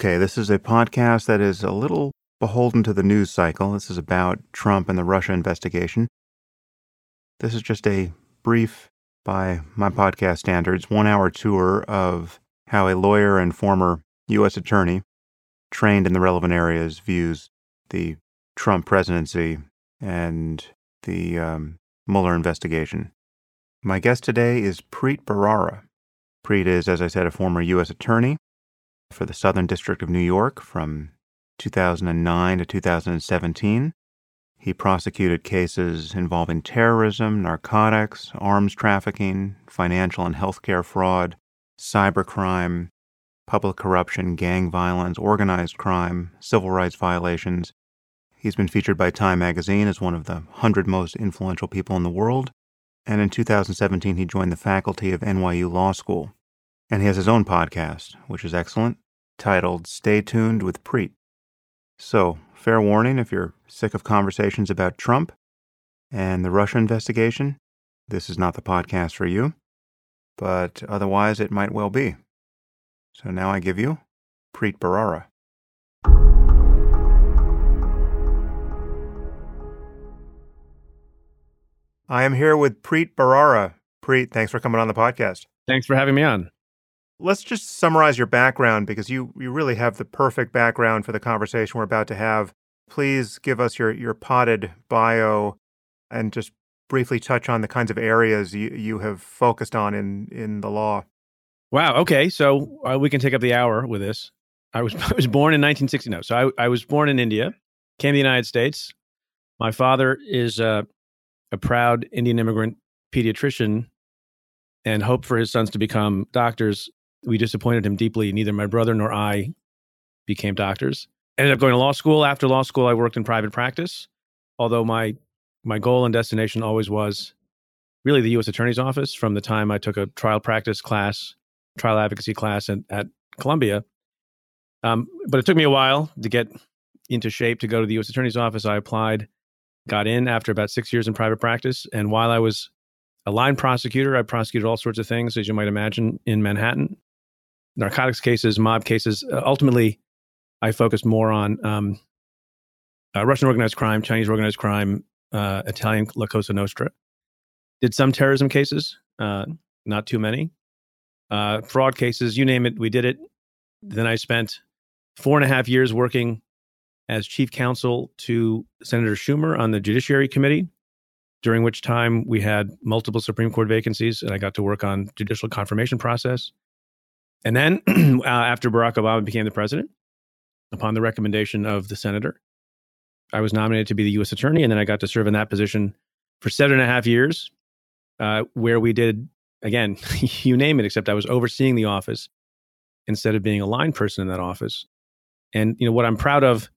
Okay, this is a podcast that is a little beholden to the news cycle. This is about Trump and the Russia investigation. This is just a brief, by my podcast standards, one hour tour of how a lawyer and former U.S. attorney trained in the relevant areas views the Trump presidency and the um, Mueller investigation. My guest today is Preet Bharara. Preet is, as I said, a former U.S. attorney for the Southern District of New York from 2009 to 2017. He prosecuted cases involving terrorism, narcotics, arms trafficking, financial and healthcare fraud, cybercrime, public corruption, gang violence, organized crime, civil rights violations. He's been featured by Time magazine as one of the 100 most influential people in the world. And in 2017, he joined the faculty of NYU Law School. And he has his own podcast, which is excellent, titled Stay Tuned with Preet. So, fair warning if you're sick of conversations about Trump and the Russia investigation, this is not the podcast for you. But otherwise, it might well be. So now I give you Preet Bharara. I am here with Preet Bharara. Preet, thanks for coming on the podcast. Thanks for having me on. Let's just summarize your background because you, you really have the perfect background for the conversation we're about to have. Please give us your, your potted bio and just briefly touch on the kinds of areas you, you have focused on in, in the law. Wow. Okay. So uh, we can take up the hour with this. I was I was born in 1969. So I, I was born in India, came to the United States. My father is a proud Indian immigrant pediatrician and hoped for his sons to become doctors. We disappointed him deeply. Neither my brother nor I became doctors. Ended up going to law school. After law school, I worked in private practice. Although my my goal and destination always was really the U.S. Attorney's Office. From the time I took a trial practice class, trial advocacy class at, at Columbia, um, but it took me a while to get into shape to go to the U.S. Attorney's Office. I applied, got in after about six years in private practice, and while I was a line prosecutor, I prosecuted all sorts of things, as you might imagine, in Manhattan, narcotics cases, mob cases. Uh, ultimately, I focused more on um, uh, Russian organized crime, Chinese organized crime, uh, Italian La Cosa Nostra. Did some terrorism cases, uh, not too many. Uh, fraud cases, you name it, we did it. Then I spent four and a half years working as chief counsel to Senator Schumer on the Judiciary Committee, during which time we had multiple Supreme Court vacancies, and I got to work on judicial confirmation process. And then, uh, after Barack Obama became the president, upon the recommendation of the senator, I was nominated to be the U.S. attorney, and then I got to serve in that position for seven and a half years, uh, where we did again, you name it, except I was overseeing the office instead of being a line person in that office. And you know what I'm proud of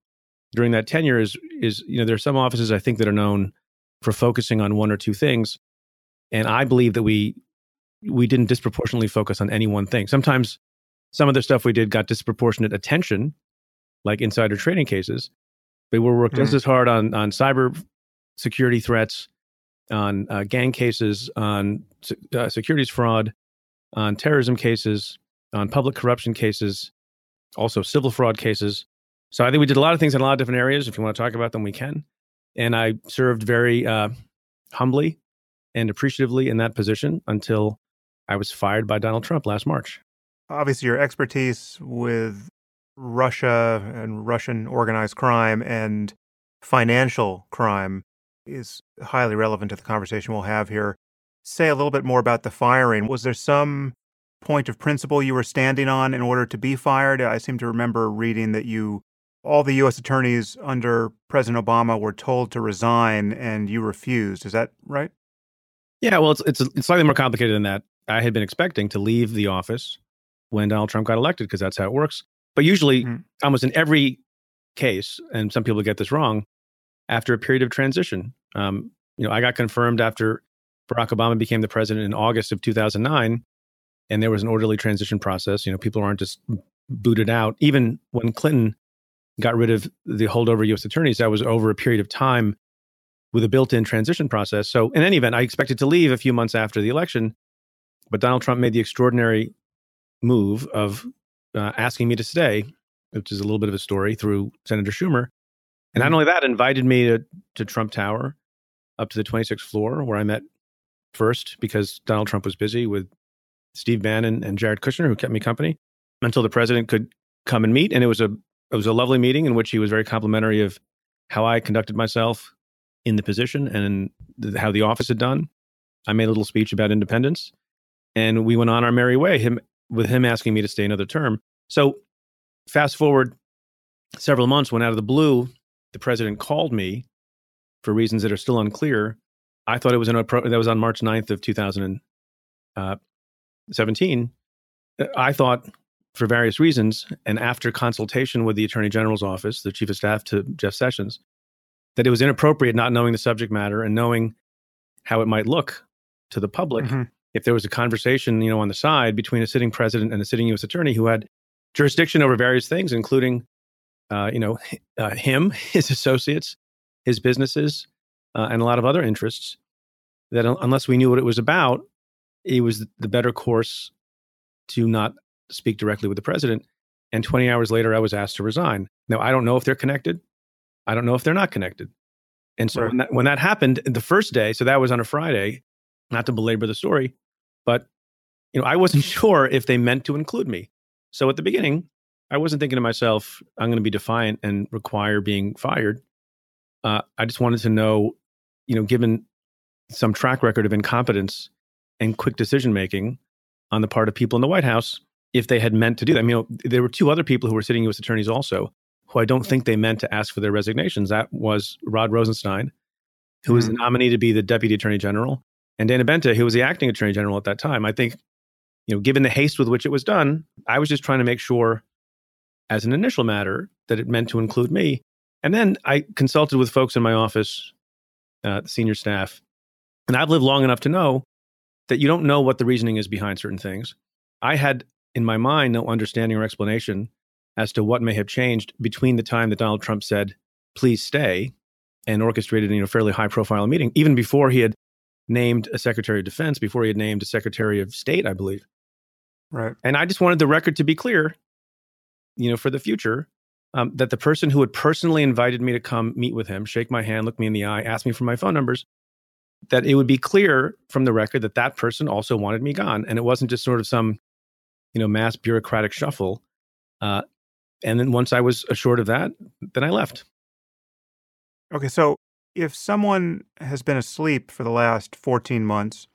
during that tenure is is you know there are some offices I think that are known for focusing on one or two things, and I believe that we we didn't disproportionately focus on any one thing. Sometimes some of the stuff we did got disproportionate attention, like insider trading cases, but we worked mm. just as hard on on cyber security threats, on uh, gang cases, on uh, securities fraud, on terrorism cases, on public corruption cases, also civil fraud cases. So I think we did a lot of things in a lot of different areas. If you want to talk about them, we can. And I served very uh, humbly and appreciatively in that position until I was fired by Donald Trump last March. Obviously, your expertise with Russia and Russian organized crime and financial crime is highly relevant to the conversation we'll have here. Say a little bit more about the firing. Was there some point of principle you were standing on in order to be fired? I seem to remember reading that you all the U.S. attorneys under President Obama were told to resign, and you refused. Is that right? Yeah, well, it's it's, it's slightly more complicated than that. I had been expecting to leave the office when Donald Trump got elected because that's how it works. But usually, mm-hmm. almost in every case, and some people get this wrong, after a period of transition. Um, you know, I got confirmed after Barack Obama became the president in August of 2009, and there was an orderly transition process. You know, people aren't just booted out. Even when Clinton got rid of the holdover U.S. attorneys, that was over a period of time with a built-in transition process. So, in any event, I expected to leave a few months after the election, but Donald Trump made the extraordinary move of uh, asking me to stay which is a little bit of a story through Senator Schumer. And not Mhm. only that, invited me to, to Trump Tower up to the 26th floor where I met first because Donald Trump was busy with Steve Bannon and Jared Kushner, who kept me company until the president could come and meet. And it was a it was a lovely meeting in which he was very complimentary of how I conducted myself in the position and how the office had done. I made a little speech about independence, and we went on our merry way. Him with him asking me to stay another term. So fast forward several months, when out of the blue, the president called me for reasons that are still unclear. I thought it was an that was on March 9th of 2017. I thought for various reasons, and after consultation with the Attorney General's office, the Chief of Staff to Jeff Sessions, that it was inappropriate not knowing the subject matter and knowing how it might look to the public Mhm. If there was a conversation, you know, on the side between a sitting president and a sitting U.S. attorney who had jurisdiction over various things, including, uh, you know, uh, him, his associates, his businesses, uh, and a lot of other interests. That unless we knew what it was about, it was the better course to not speak directly with the president. And 20 hours later, I was asked to resign. Now, I don't know if they're connected. I don't know if they're not connected. And so Right. when, that, when that happened the first day, so that was on a Friday, not to belabor the story, but you know, I wasn't sure if they meant to include me. So at the beginning, I wasn't thinking to myself, I'm going to be defiant and require being fired. Uh, I just wanted to know, you know, given some track record of incompetence and quick decision making on the part of people in the White House, if they had meant to do that. I mean, you know, there were two other people who were sitting U.S. attorneys also, who I don't think they meant to ask for their resignations. That was Rod Rosenstein, who was the nominee to be the deputy attorney general, and Dana Boente, who was the acting attorney general at that time. I think, you know, given the haste with which it was done, I was just trying to make sure, as an initial matter, that it meant to include me. And then I consulted with folks in my office, uh, senior staff, and I've lived long enough to know that you don't know what the reasoning is behind certain things. I had in my mind no understanding or explanation as to what may have changed between the time that Donald Trump said, please stay, and orchestrated you know, a fairly high profile meeting, even before he had named a Secretary of Defense, before he had named a Secretary of State, I believe. Right. And I just wanted the record to be clear, you know, for the future, um, that the person who had personally invited me to come meet with him, shake my hand, look me in the eye, ask me for my phone numbers, that it would be clear from the record that that person also wanted me gone, and it wasn't just sort of some, you know, mass bureaucratic shuffle. Uh, and then once I was assured of that, then I left. Okay, so if someone has been asleep for the last 14 months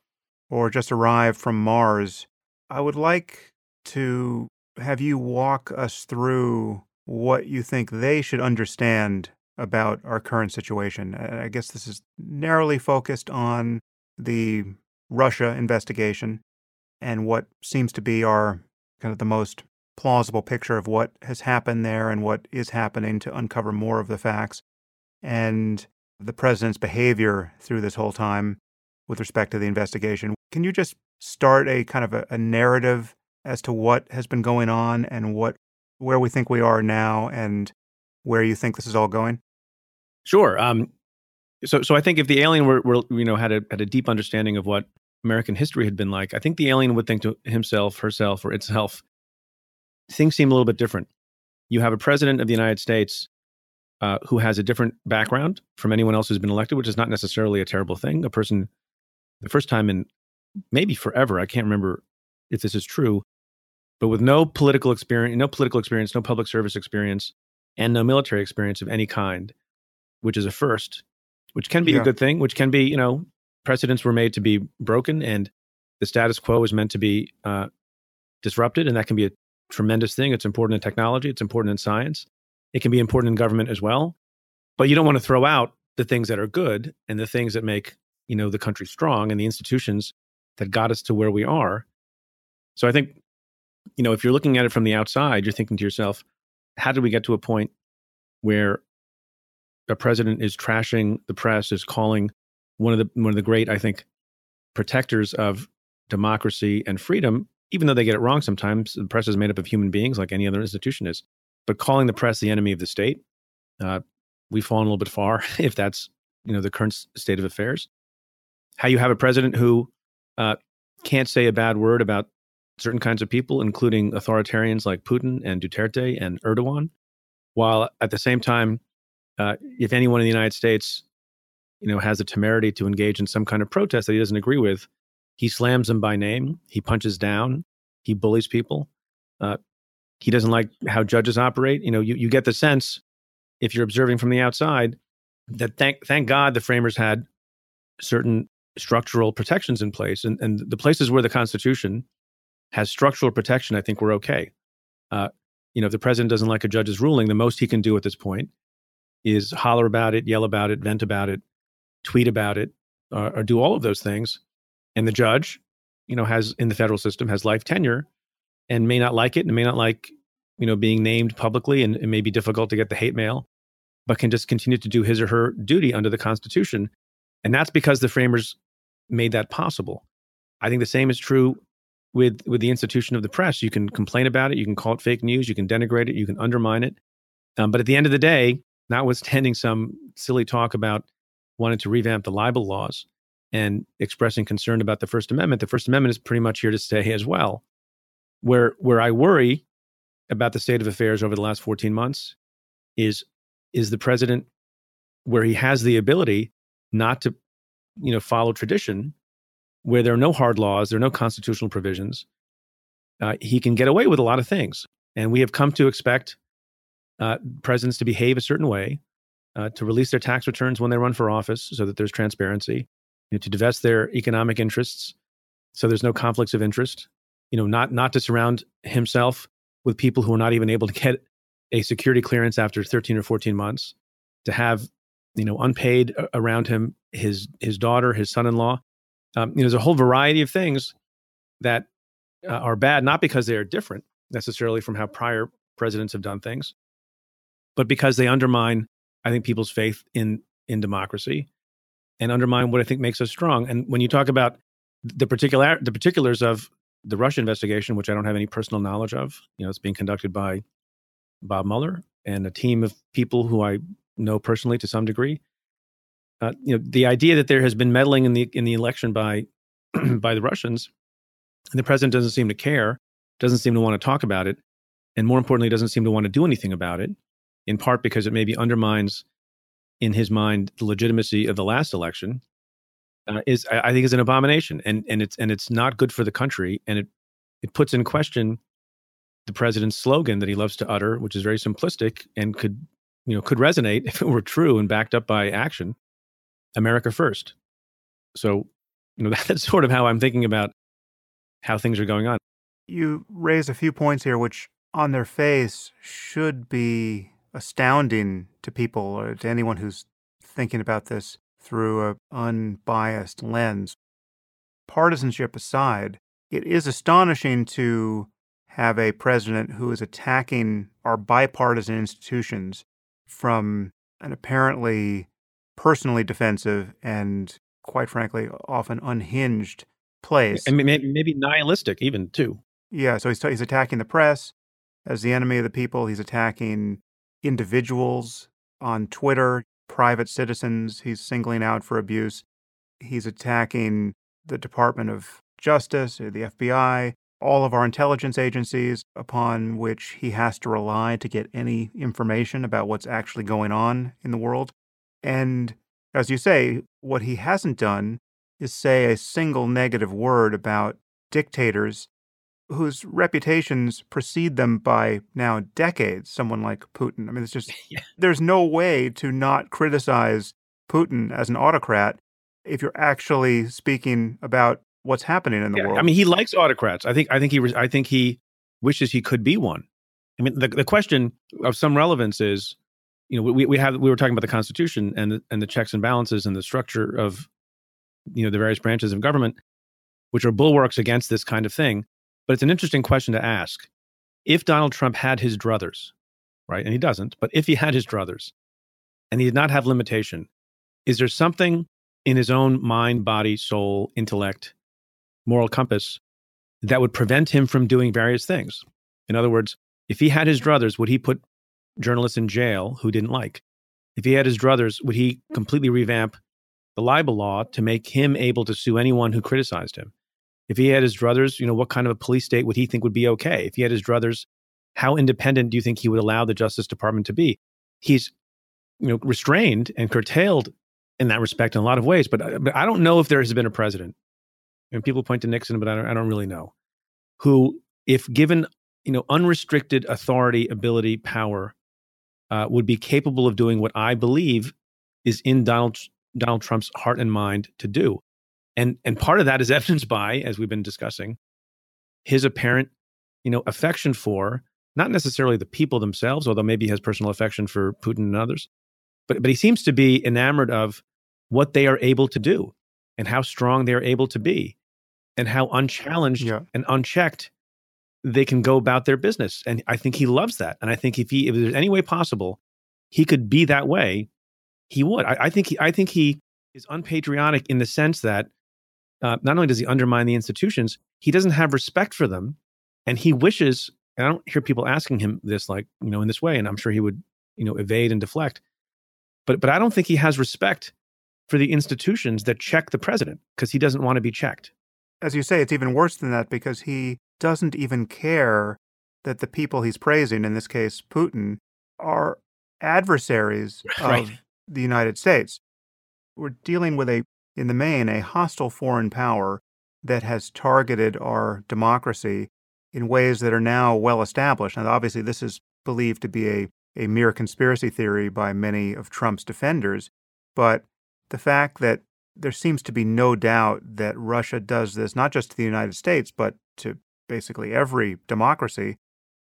or just arrived from Mars, I would like to have you walk us through what you think they should understand about our current situation. I guess this is narrowly focused on the Russia investigation and what seems to be our kind of the most plausible picture of what has happened there and what is happening to uncover more of the facts and the president's behavior through this whole time with respect to the investigation. Can you just start a kind of a, a, narrative as to what has been going on and what where we think we are now and where you think this is all going? Sure. Um, so, so I think if the alien were, were, you know, had a had a deep understanding of what American history had been like, I think the alien would think to himself, herself, or itself, things seem a little bit different. You have a president of the United States uh, who has a different background from anyone else who's been elected, which is not necessarily a terrible thing. A person, the first time in maybe forever, I can't remember if this is true, but with no political experience, no political experience, no public service experience, and no military experience of any kind, which is a first, which can be Yeah. a good thing, which can be, you know, precedents were made to be broken and the status quo is meant to be uh, disrupted. And that can be a tremendous thing. It's important in technology, it's important in science, it can be important in government as well. But you don't want to throw out the things that are good and the things that make, you know, the country strong and the institutions that got us to where we are. So I think, you know, if you're looking at it from the outside, you're thinking to yourself, how did we get to a point where a president is trashing the press, is calling one of the one of the great, I think, protectors of democracy and freedom, even though they get it wrong sometimes. The press is made up of human beings, like any other institution is. But calling the press the enemy of the state, uh, we've fallen a little bit far if that's you know the current state of affairs. How you have a president who uh, can't say a bad word about certain kinds of people, including authoritarians like Putin and Duterte and Erdogan, while at the same time, uh, if anyone in the United States, you know, has the temerity to engage in some kind of protest that he doesn't agree with, he slams them by name, he punches down, he bullies people. Uh, he doesn't like how judges operate. You know, you, you get the sense if you're observing from the outside that thank thank God the framers had certain structural protections in place, and and the places where the Constitution has structural protection, I think we're okay. Uh, you know, if the president doesn't like a judge's ruling, the most he can do at this point is holler about it, yell about it, vent about it, tweet about it, uh, or do all of those things. And the judge, you know, has in the federal system has life tenure and may not like it and may not like, you know, being named publicly and it may be difficult to get the hate mail, but can just continue to do his or her duty under the Constitution. And that's because the framers made that possible. I think the same is true with with the institution of the press. You can complain about it, you can call it fake news, you can denigrate it, you can undermine it. Um, but at the end of the day, notwithstanding some silly talk about wanting to revamp the libel laws and expressing concern about the First Amendment, the First Amendment is pretty much here to stay as well. Where where I worry about the state of affairs over the last 14 months is is the president where he has the ability not to you know follow tradition where there are no hard laws there are no constitutional provisions uh, he can get away with a lot of things. And we have come to expect uh, presidents to behave a certain way uh, to release their tax returns when they run for office so that there's transparency you know, to divest their economic interests so there's no conflicts of interest you know, not not to surround himself with people who are not even able to get a security clearance after 13 or 14 months, to have you know unpaid around him his his daughter, his son-in-law. Um, you know, there's a whole variety of things that uh, are bad, not because they are different necessarily from how prior presidents have done things, but because they undermine, I think, people's faith in in democracy and undermine what I think makes us strong. And when you talk about the particular the particulars of the Russia investigation, which I don't have any personal knowledge of, you know, it's being conducted by Bob Mueller and a team of people who I know personally to some degree. Uh, you know, the idea that there has been meddling in the in the election by by the Russians, and the president doesn't seem to care, doesn't seem to want to talk about it, and more importantly, doesn't seem to want to do anything about it. In part because it maybe undermines, in his mind, the legitimacy of the last election, uh, is I, think is an abomination, and and it's and it's not good for the country, and it it puts in question the president's slogan that he loves to utter, which is very simplistic and could you know could resonate if it were true and backed up by action. America first. So you know that's sort of how I'm thinking about how things are going on. You raise a few points here, which on their face should be astounding to people or to anyone who's thinking about this through an unbiased lens. Partisanship aside, it is astonishing to have a president who is attacking our bipartisan institutions from an apparently personally defensive and, quite frankly, often unhinged place. And maybe nihilistic, even, too. Yeah, so he's, he's attacking the press as the enemy of the people. He's attacking individuals on Twitter private citizens he's singling out for abuse. He's attacking the Department of Justice, the FBI, all of our intelligence agencies upon which he has to rely to get any information about what's actually going on in the world. And as you say, what he hasn't done is say a single negative word about dictators whose reputations precede them by now decades, someone like Putin. I mean, it's just, yeah. there's no way to not criticize Putin as an autocrat if you're actually speaking about what's happening in the yeah, world. I mean, he likes autocrats. I think, I think he, I think he wishes he could be one. I mean, the, the question of some relevance is, you know, we, we have, we were talking about the Constitution and the, and the checks and balances and the structure of, you know, the various branches of government, which are bulwarks against this kind of thing. But it's an interesting question to ask. If Donald Trump had his druthers, right, and he doesn't, but if he had his druthers and he did not have limitation, is there something in his own mind, body, soul, intellect, moral compass that would prevent him from doing various things? In other words, if he had his druthers, would he put journalists in jail who didn't like? If he had his druthers, would he completely revamp the libel law to make him able to sue anyone who criticized him? If he had his druthers, you know, what kind of a police state would he think would be okay? If he had his druthers, how independent do you think he would allow the Justice Department to be? He's, you know, restrained and curtailed in that respect in a lot of ways. But, uh, but I don't know if there has been a president, and people point to Nixon, but I don't, I don't really know, who, if given, you know, unrestricted authority, ability, power, uh, would be capable of doing what I believe is in Donald Donald Trump's heart and mind to do. And and part of that is evidenced by, as we've been discussing, his apparent, you know, affection for not necessarily the people themselves, although maybe he has personal affection for Putin and others, but but he seems to be enamored of what they are able to do and how strong they are able to be and how unchallenged yeah. and unchecked they can go about their business. And I think he loves that. And I think if he if there's any way possible he could be that way, he would. I, I think he I think he is unpatriotic in the sense that uh, not only does he undermine the institutions, he doesn't have respect for them, and he wishes. And I don't hear people asking him this like you know in this way, and I'm sure he would you know evade and deflect. But but I don't think he has respect for the institutions that check the president because he doesn't want to be checked. As you say, it's even worse than that because he doesn't even care that the people he's praising, in this case Putin, are adversaries right. of the United States. We're dealing with a, in the main, a hostile foreign power that has targeted our democracy in ways that are now well established. And obviously, this is believed to be a, a mere conspiracy theory by many of Trump's defenders. But the fact that there seems to be no doubt that Russia does this, not just to the United States, but to basically every democracy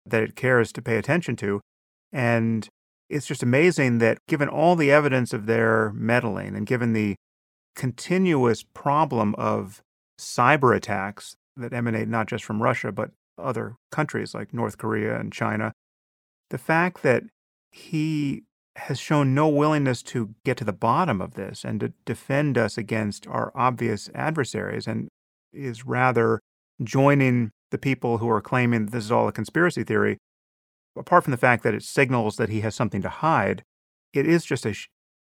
that it cares to pay attention to. And it's just amazing that given all the evidence of their meddling and given the continuous problem of cyber attacks that emanate not just from Russia, but other countries like North Korea and China, the fact that he has shown no willingness to get to the bottom of this and to defend us against our obvious adversaries and is rather joining the people who are claiming this is all a conspiracy theory apart from the fact that it signals that he has something to hide, it is just a,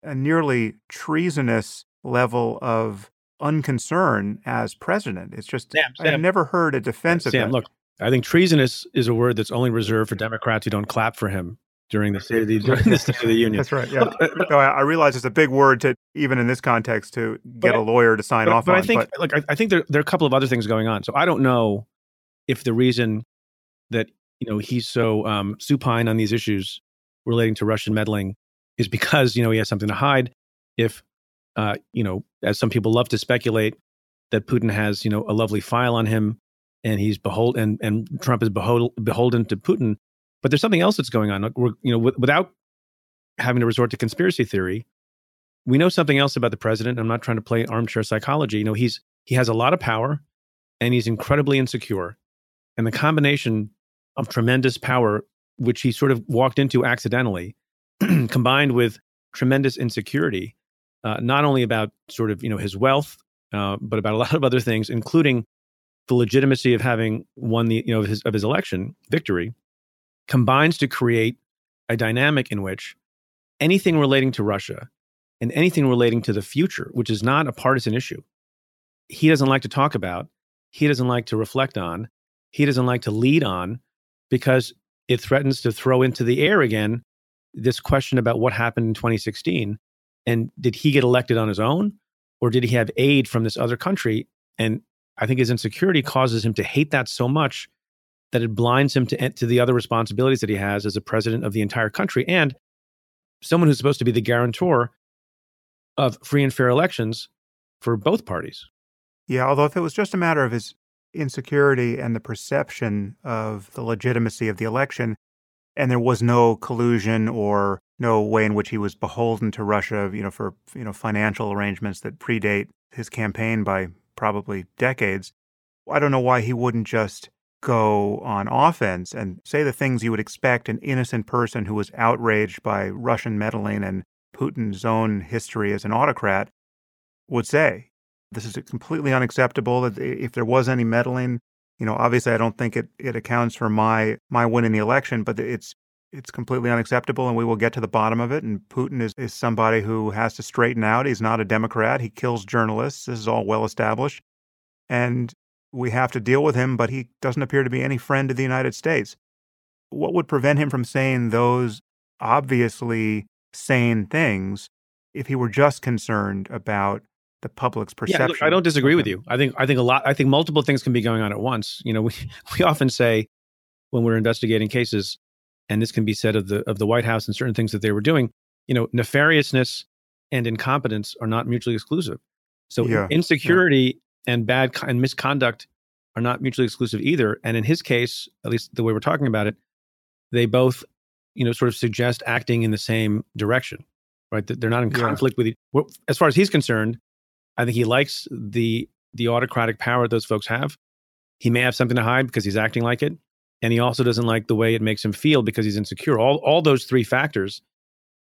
a nearly treasonous level of unconcern as president. It's just, Sam, Sam, I've never heard a defense of Sam, that. look, I think treasonous is a word that's only reserved for Democrats who don't clap for him during the State of the, during the, state of the Union. That's right. Yeah. Look, uh, no, I, I, realize it's a big word to even in this context to get a lawyer to sign but, off but on. I think, but I, I think there, there are a couple of other things going on. So I don't know if the reason that you know he's so um, supine on these issues relating to Russian meddling is because you know he has something to hide. If uh, you know, as some people love to speculate, that Putin has you know a lovely file on him, and he's beholden, and, and Trump is beholden, beholden to Putin. But there's something else that's going on. We're, you know, w- without having to resort to conspiracy theory, we know something else about the president. I'm not trying to play armchair psychology. You know, he's he has a lot of power, and he's incredibly insecure. And the combination of tremendous power, which he sort of walked into accidentally, combined with tremendous insecurity, uh, not only about sort of you know his wealth, uh, but about a lot of other things, including the legitimacy of having won the you know of his, of his election victory, combines to create a dynamic in which anything relating to Russia and anything relating to the future, which is not a partisan issue, he doesn't like to talk about, he doesn't like to reflect on, he doesn't like to lead on, because it threatens to throw into the air again this question about what happened in 2016. And did he get elected on his own or did he have aid from this other country? And I think his insecurity causes him to hate that so much that it blinds him to, eh, to the other responsibilities that he has as a president of the entire country and someone who's supposed to be the guarantor of free and fair elections for both parties. Yeah, although if it was just a matter of his insecurity and the perception of the legitimacy of the election. And there was no collusion or no way in which he was beholden to Russia, you know, for you know financial arrangements that predate his campaign by probably decades. I don't know why he wouldn't just go on offense and say the things you would expect an innocent person who was outraged by Russian meddling and Putin's own history as an autocrat would say. This is completely unacceptable. If there was any meddling, you know, obviously I don't think it, it accounts for my my winning the election, but it's it's completely unacceptable and we will get to the bottom of it. And Putin is, is somebody who has to straighten out. He's not a Democrat. He kills journalists. This is all well established. And we have to deal with him, but he doesn't appear to be any friend of the United States. What would prevent him from saying those obviously sane things if he were just concerned about the public's perception? Yeah, look, I don't disagree with you. I think I think a lot. I think multiple things can be going on at once. You know, we we often say when we're investigating cases, and this can be said of the of the White House and certain things that they were doing. You know, nefariousness and incompetence are not mutually exclusive. So yeah, insecurity yeah. and bad and misconduct are not mutually exclusive either. And in his case, at least the way we're talking about it, they both, you know, sort of suggest acting in the same direction, right? They're not in yeah. conflict with. As far as he's concerned, I think he likes the the autocratic power those folks have. He may have something to hide because he's acting like it, and he also doesn't like the way it makes him feel because he's insecure. All all those three factors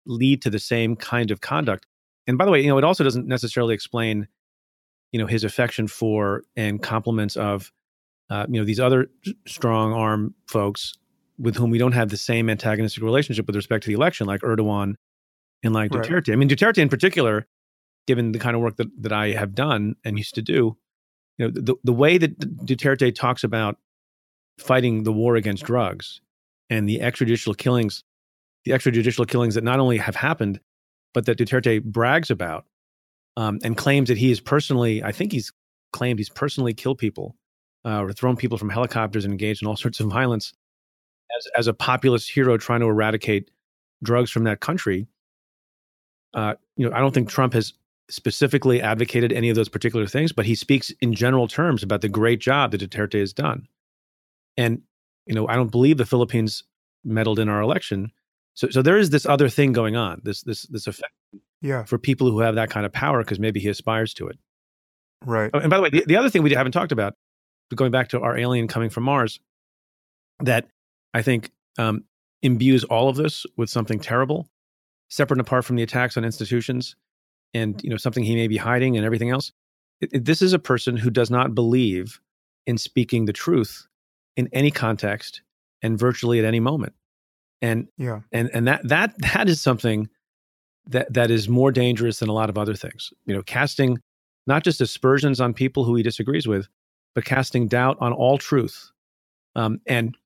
lead to the same kind of conduct. And by the way, you know, it also doesn't necessarily explain, you know, his affection for and compliments of, uh, you know, these other strong arm folks with whom we don't have the same antagonistic relationship with respect to the election, like Erdogan and like right. Duterte. I mean, Duterte in particular, given the kind of work that, that I have done and used to do, you know, the, the way that Duterte talks about fighting the war against drugs and the extrajudicial killings, the extrajudicial killings that not only have happened, but that Duterte brags about um, and claims that he is personally, I think he's claimed he's personally killed people uh, or thrown people from helicopters and engaged in all sorts of violence as, as a populist hero trying to eradicate drugs from that country. Uh, you know, I don't think Trump has specifically advocated any of those particular things, but he speaks in general terms about the great job that Duterte has done. And you know, I don't believe the Philippines meddled in our election. So, so there is this other thing going on. This, this, this effect. Yeah. For people who have that kind of power, because maybe he aspires to it. Right. Oh, and by the way, the, the other thing we haven't talked about, going back to our alien coming from Mars, that I think um, imbues all of this with something terrible, separate and apart from the attacks on institutions, and you know something he may be hiding and everything else. It, it, this is a person who does not believe in speaking the truth in any context and virtually at any moment. And yeah, and and that that that is something that that is more dangerous than a lot of other things. You know, casting not just aspersions on people who he disagrees with, but casting doubt on all truth, um, and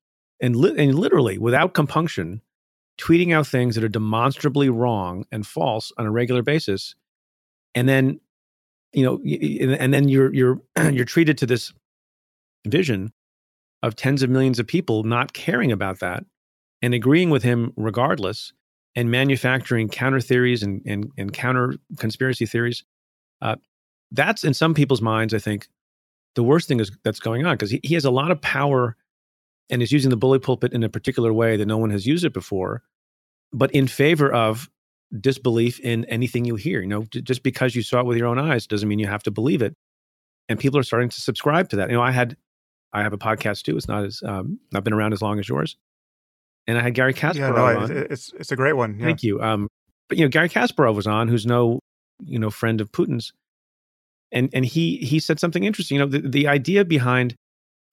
and li- and literally without compunction, tweeting out things that are demonstrably wrong and false on a regular basis, and then you know, and then you're you're you're treated to this vision of tens of millions of people not caring about that and agreeing with him regardless and manufacturing counter theories and, and, and counter conspiracy theories. Uh, that's in some people's minds, I think, the worst thing is that's going on because he, he has a lot of power and is using the bully pulpit in a particular way that no one has used it before, but in favor of disbelief in anything you hear. You know, just because you saw it with your own eyes doesn't mean you have to believe it. And people are starting to subscribe to that. You know, I had I have a podcast too. It's not as um, not been around as long as yours. And I had Garry Kasparov yeah, no, on. It's it's a great one. Yeah. Thank you. Um, but you know, Garry Kasparov was on, who's no you know friend of Putin's, and and he he said something interesting. You know, the, the idea behind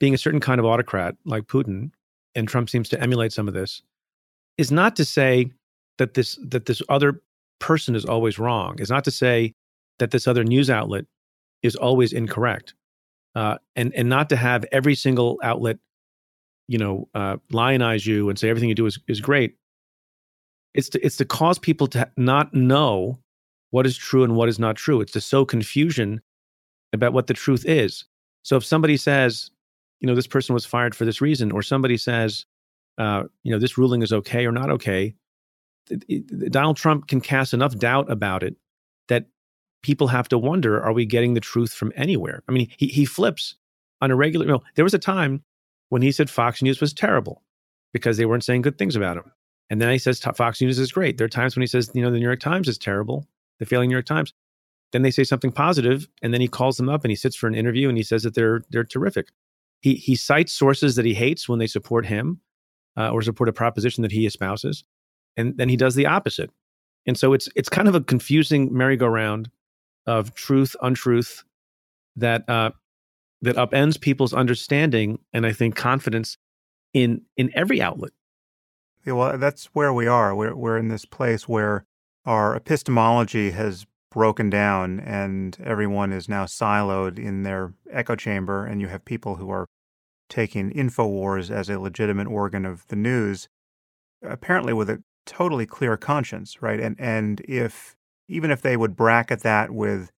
being a certain kind of autocrat like Putin, and Trump seems to emulate some of this, is not to say that this that this other person is always wrong. Is not to say that this other news outlet is always incorrect uh, and and not to have every single outlet, you know, uh, lionize you and say everything you do is is great. It's to, it's to cause people to not know what is true and what is not true. It's to sow confusion about what the truth is. So if somebody says, you know, this person was fired for this reason, or somebody says, uh, you know, this ruling is okay or not okay, it, it, Donald Trump can cast enough doubt about it that people have to wonder are we getting the truth from anywhere? I mean, he, he flips on a regular. You know, there was a time when he said Fox News was terrible because they weren't saying good things about him. And then he says Fox News is great. There are times when he says, you know, the New York Times is terrible, the failing New York Times. Then they say something positive, and then he calls them up and he sits for an interview and he says that they're they're terrific. He he cites sources that he hates when they support him uh, or support a proposition that he espouses, and then he does the opposite. And so it's it's kind of a confusing merry-go-round of truth, untruth that uh, that upends people's understanding and I think confidence in in every outlet. Yeah, well, that's where we are. We're we're in this place where our epistemology has broken down and everyone is now siloed in their echo chamber and you have people who are taking InfoWars as a legitimate organ of the news, apparently with a totally clear conscience, right? And and if even if they would bracket that with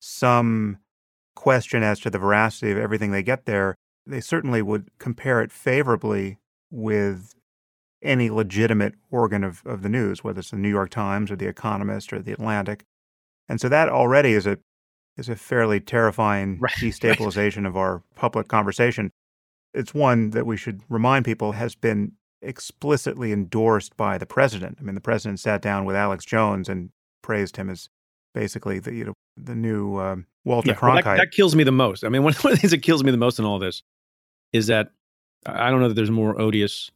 some question as to the veracity of everything they get there, they certainly would compare it favorably with any legitimate organ of, of the news, whether it's the New York Times or the Economist or the Atlantic. And so that already is a is a fairly terrifying right, destabilization right. of our public conversation. It's one that we should remind people has been explicitly endorsed by the president. I mean, the president sat down with Alex Jones and praised him as basically the you know the new um, Walter yeah, Cronkite. Well, that, that, kills me the most. I mean, one, one of the things that kills me the most in all this is that I don't know that there's a more odious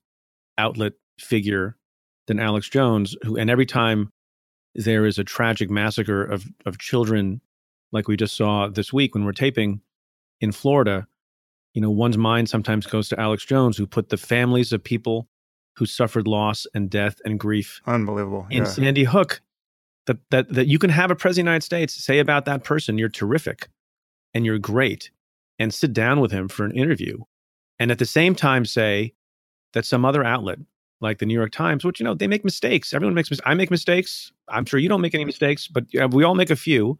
outlet figure than Alex Jones, who and every time there is a tragic massacre of of children, like we just saw this week when we're taping in Florida, you know, one's mind sometimes goes to Alex Jones, who put the families of people who suffered loss and death and grief, unbelievable, in yeah. Sandy Hook that that that you can have a president of the United States say about that person, you're terrific and you're great, and sit down with him for an interview, and at the same time say that some other outlet like the New York Times, which you know they make mistakes. Everyone makes mistakes. I make mistakes. I'm sure you don't make any mistakes, but we all make a few.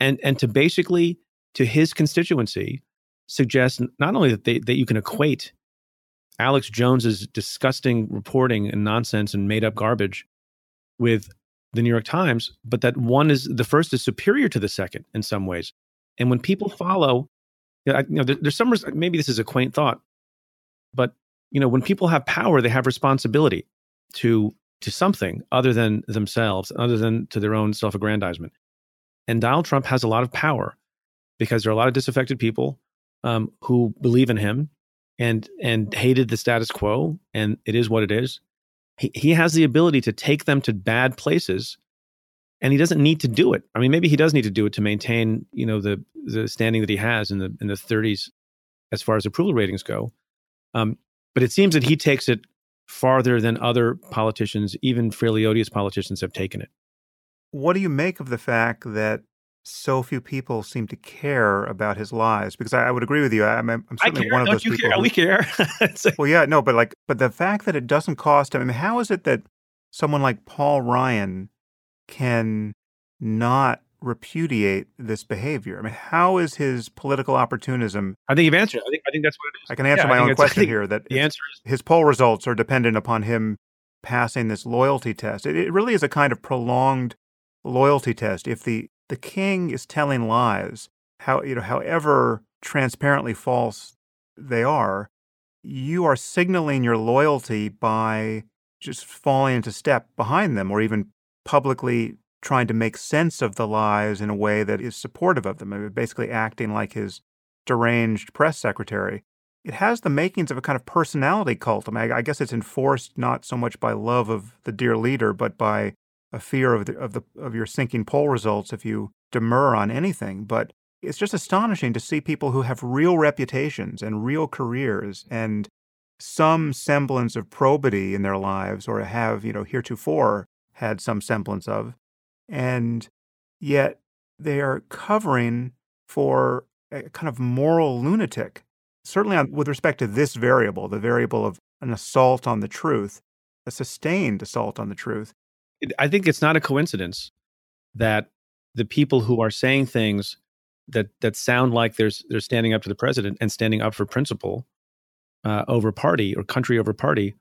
And and to basically to his constituency suggest not only that they, that you can equate Alex Jones's disgusting reporting and nonsense and made up garbage with the New York Times, but that one is the first is superior to the second in some ways. And when people follow, you know, you know there, there's some maybe this is a quaint thought, but you know when people have power, they have responsibility to to something other than themselves, other than to their own self-aggrandizement. And Donald Trump has a lot of power because there are a lot of disaffected people um, who believe in him and and hated the status quo, and it is what it is he, he has the ability to take them to bad places and he doesn't need to do it. I mean, maybe he does need to do it to maintain, you know, the the standing that he has in the in the 30s as far as approval ratings go. Um, but it seems that he takes it farther than other politicians, even fairly odious politicians, have taken it. What do you make of the fact that so few people seem to care about his lies because I, I would agree with you. I'm, I'm certainly one of Don't those you people. Care? Who, we care. well, yeah, no, but like, but the fact that it doesn't cost him. I mean, how is it that someone like Paul Ryan can not repudiate this behavior? I mean, how is his political opportunism? I think you've answered. I think I think that's what it is. I can answer yeah, my own question here. That the answer is his poll results are dependent upon him passing this loyalty test. It, it really is a kind of prolonged loyalty test. If the the king is telling lies, how you know, however transparently false they are, you are signaling your loyalty by just falling into step behind them or even publicly trying to make sense of the lies in a way that is supportive of them, basically acting like his deranged press secretary. It has the makings of a kind of personality cult. I mean, I guess it's enforced not so much by love of the dear leader, but by a fear of the, of the of your sinking poll results if you demur on anything. But it's just astonishing to see people who have real reputations and real careers and some semblance of probity in their lives, or have you know heretofore had some semblance of, and yet they are covering for a kind of moral lunatic. Certainly, on, with respect to this variable, the variable of an assault on the truth, a sustained assault on the truth, I think it's not a coincidence that the people who are saying things that that sound like there's they're standing up to the president and standing up for principle uh, over party or country over party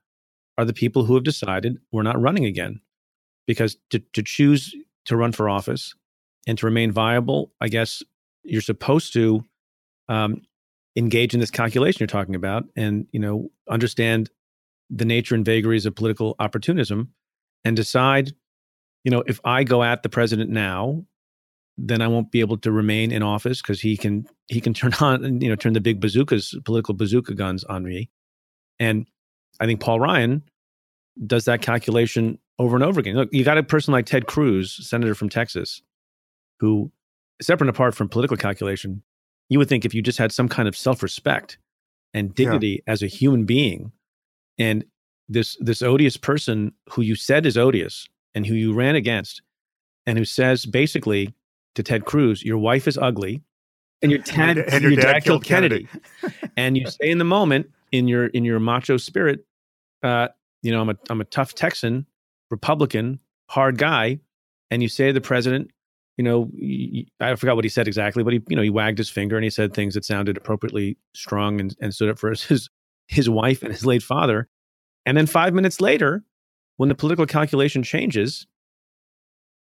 are the people who have decided we're not running again. Because to, to choose to run for office and to remain viable i guess you're supposed to um, engage in this calculation you're talking about and you know understand the nature and vagaries of political opportunism and decide, you know, if I go at the president now, then I won't be able to remain in office because he can he can turn on you know turn the big bazookas political bazooka guns on me, and I think Paul Ryan does that calculation over and over again. Look, you got a person like Ted Cruz, senator from Texas, who separate and apart from political calculation, you would think if you just had some kind of self respect and dignity yeah. as a human being, and this this odious person who you said is odious and who you ran against and who says basically to Ted Cruz, "Your wife is ugly, and your dad, and your, your dad, dad killed Kennedy." and you say in the moment, in your in your macho spirit, uh, you know, I'm a I'm a tough Texan, Republican, hard guy, and you say to the president, you know, I forgot what he said exactly, but he, you know, he wagged his finger and he said things that sounded appropriately strong and, and stood up for his his wife and his late father. And then five minutes later, when the political calculation changes,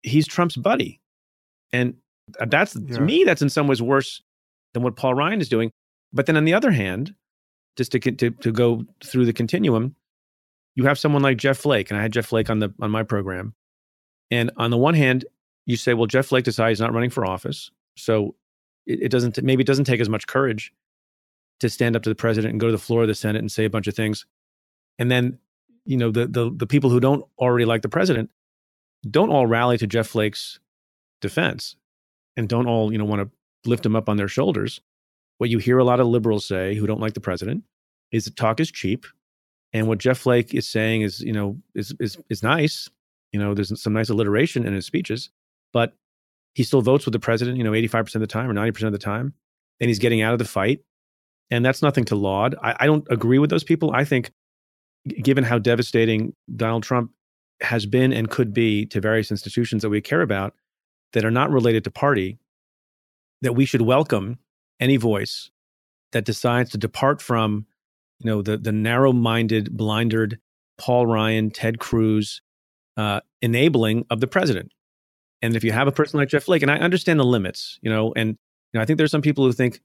he's Trump's buddy. And that's yeah. to me, that's in some ways worse than what Paul Ryan is doing. But then on the other hand, just to, to, to go through the continuum, you have someone like Jeff Flake, and I had Jeff Flake on the on my program. And on the one hand, you say, well, Jeff Flake decided he's not running for office, so it, it doesn't maybe it doesn't take as much courage to stand up to the president and go to the floor of the Senate and say a bunch of things. And then, you know, the the the people who don't already like the president don't all rally to Jeff Flake's defense and don't all, you know, want to lift him up on their shoulders. What you hear a lot of liberals say who don't like the president is that talk is cheap. And what Jeff Flake is saying is, you know, is is is nice. You know, there's some nice alliteration in his speeches, but he still votes with the president, you know, 85% of the time or 90% of the time. And he's getting out of the fight. And that's nothing to laud. I, I don't agree with those people. I think, given how devastating Donald Trump has been and could be to various institutions that we care about that are not related to party, that we should welcome any voice that decides to depart from, you know, the the narrow-minded, blinded Paul Ryan, Ted Cruz, uh, enabling of the president. And if you have a person like Jeff Flake, and I understand the limits, you know, and you know, I think there's some people who think,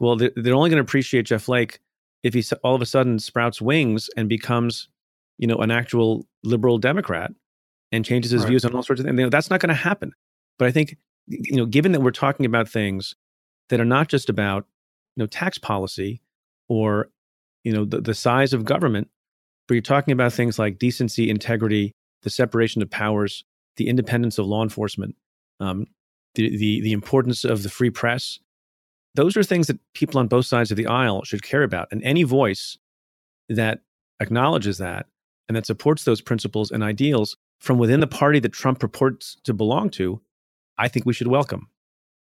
well, they're, they're only going to appreciate Jeff Flake if he all of a sudden sprouts wings and becomes, you know, an actual liberal Democrat and changes his right. views on all sorts of things. You know, that's not going to happen. But I think, you know, given that we're talking about things that are not just about, you know, tax policy or, you know, the, the size of government, but you're talking about things like decency, integrity, the separation of powers, the independence of law enforcement, um, the, the, the importance of the free press. Those are things that people on both sides of the aisle should care about. And any voice that acknowledges that and that supports those principles and ideals from within the party that Trump purports to belong to, I think we should welcome.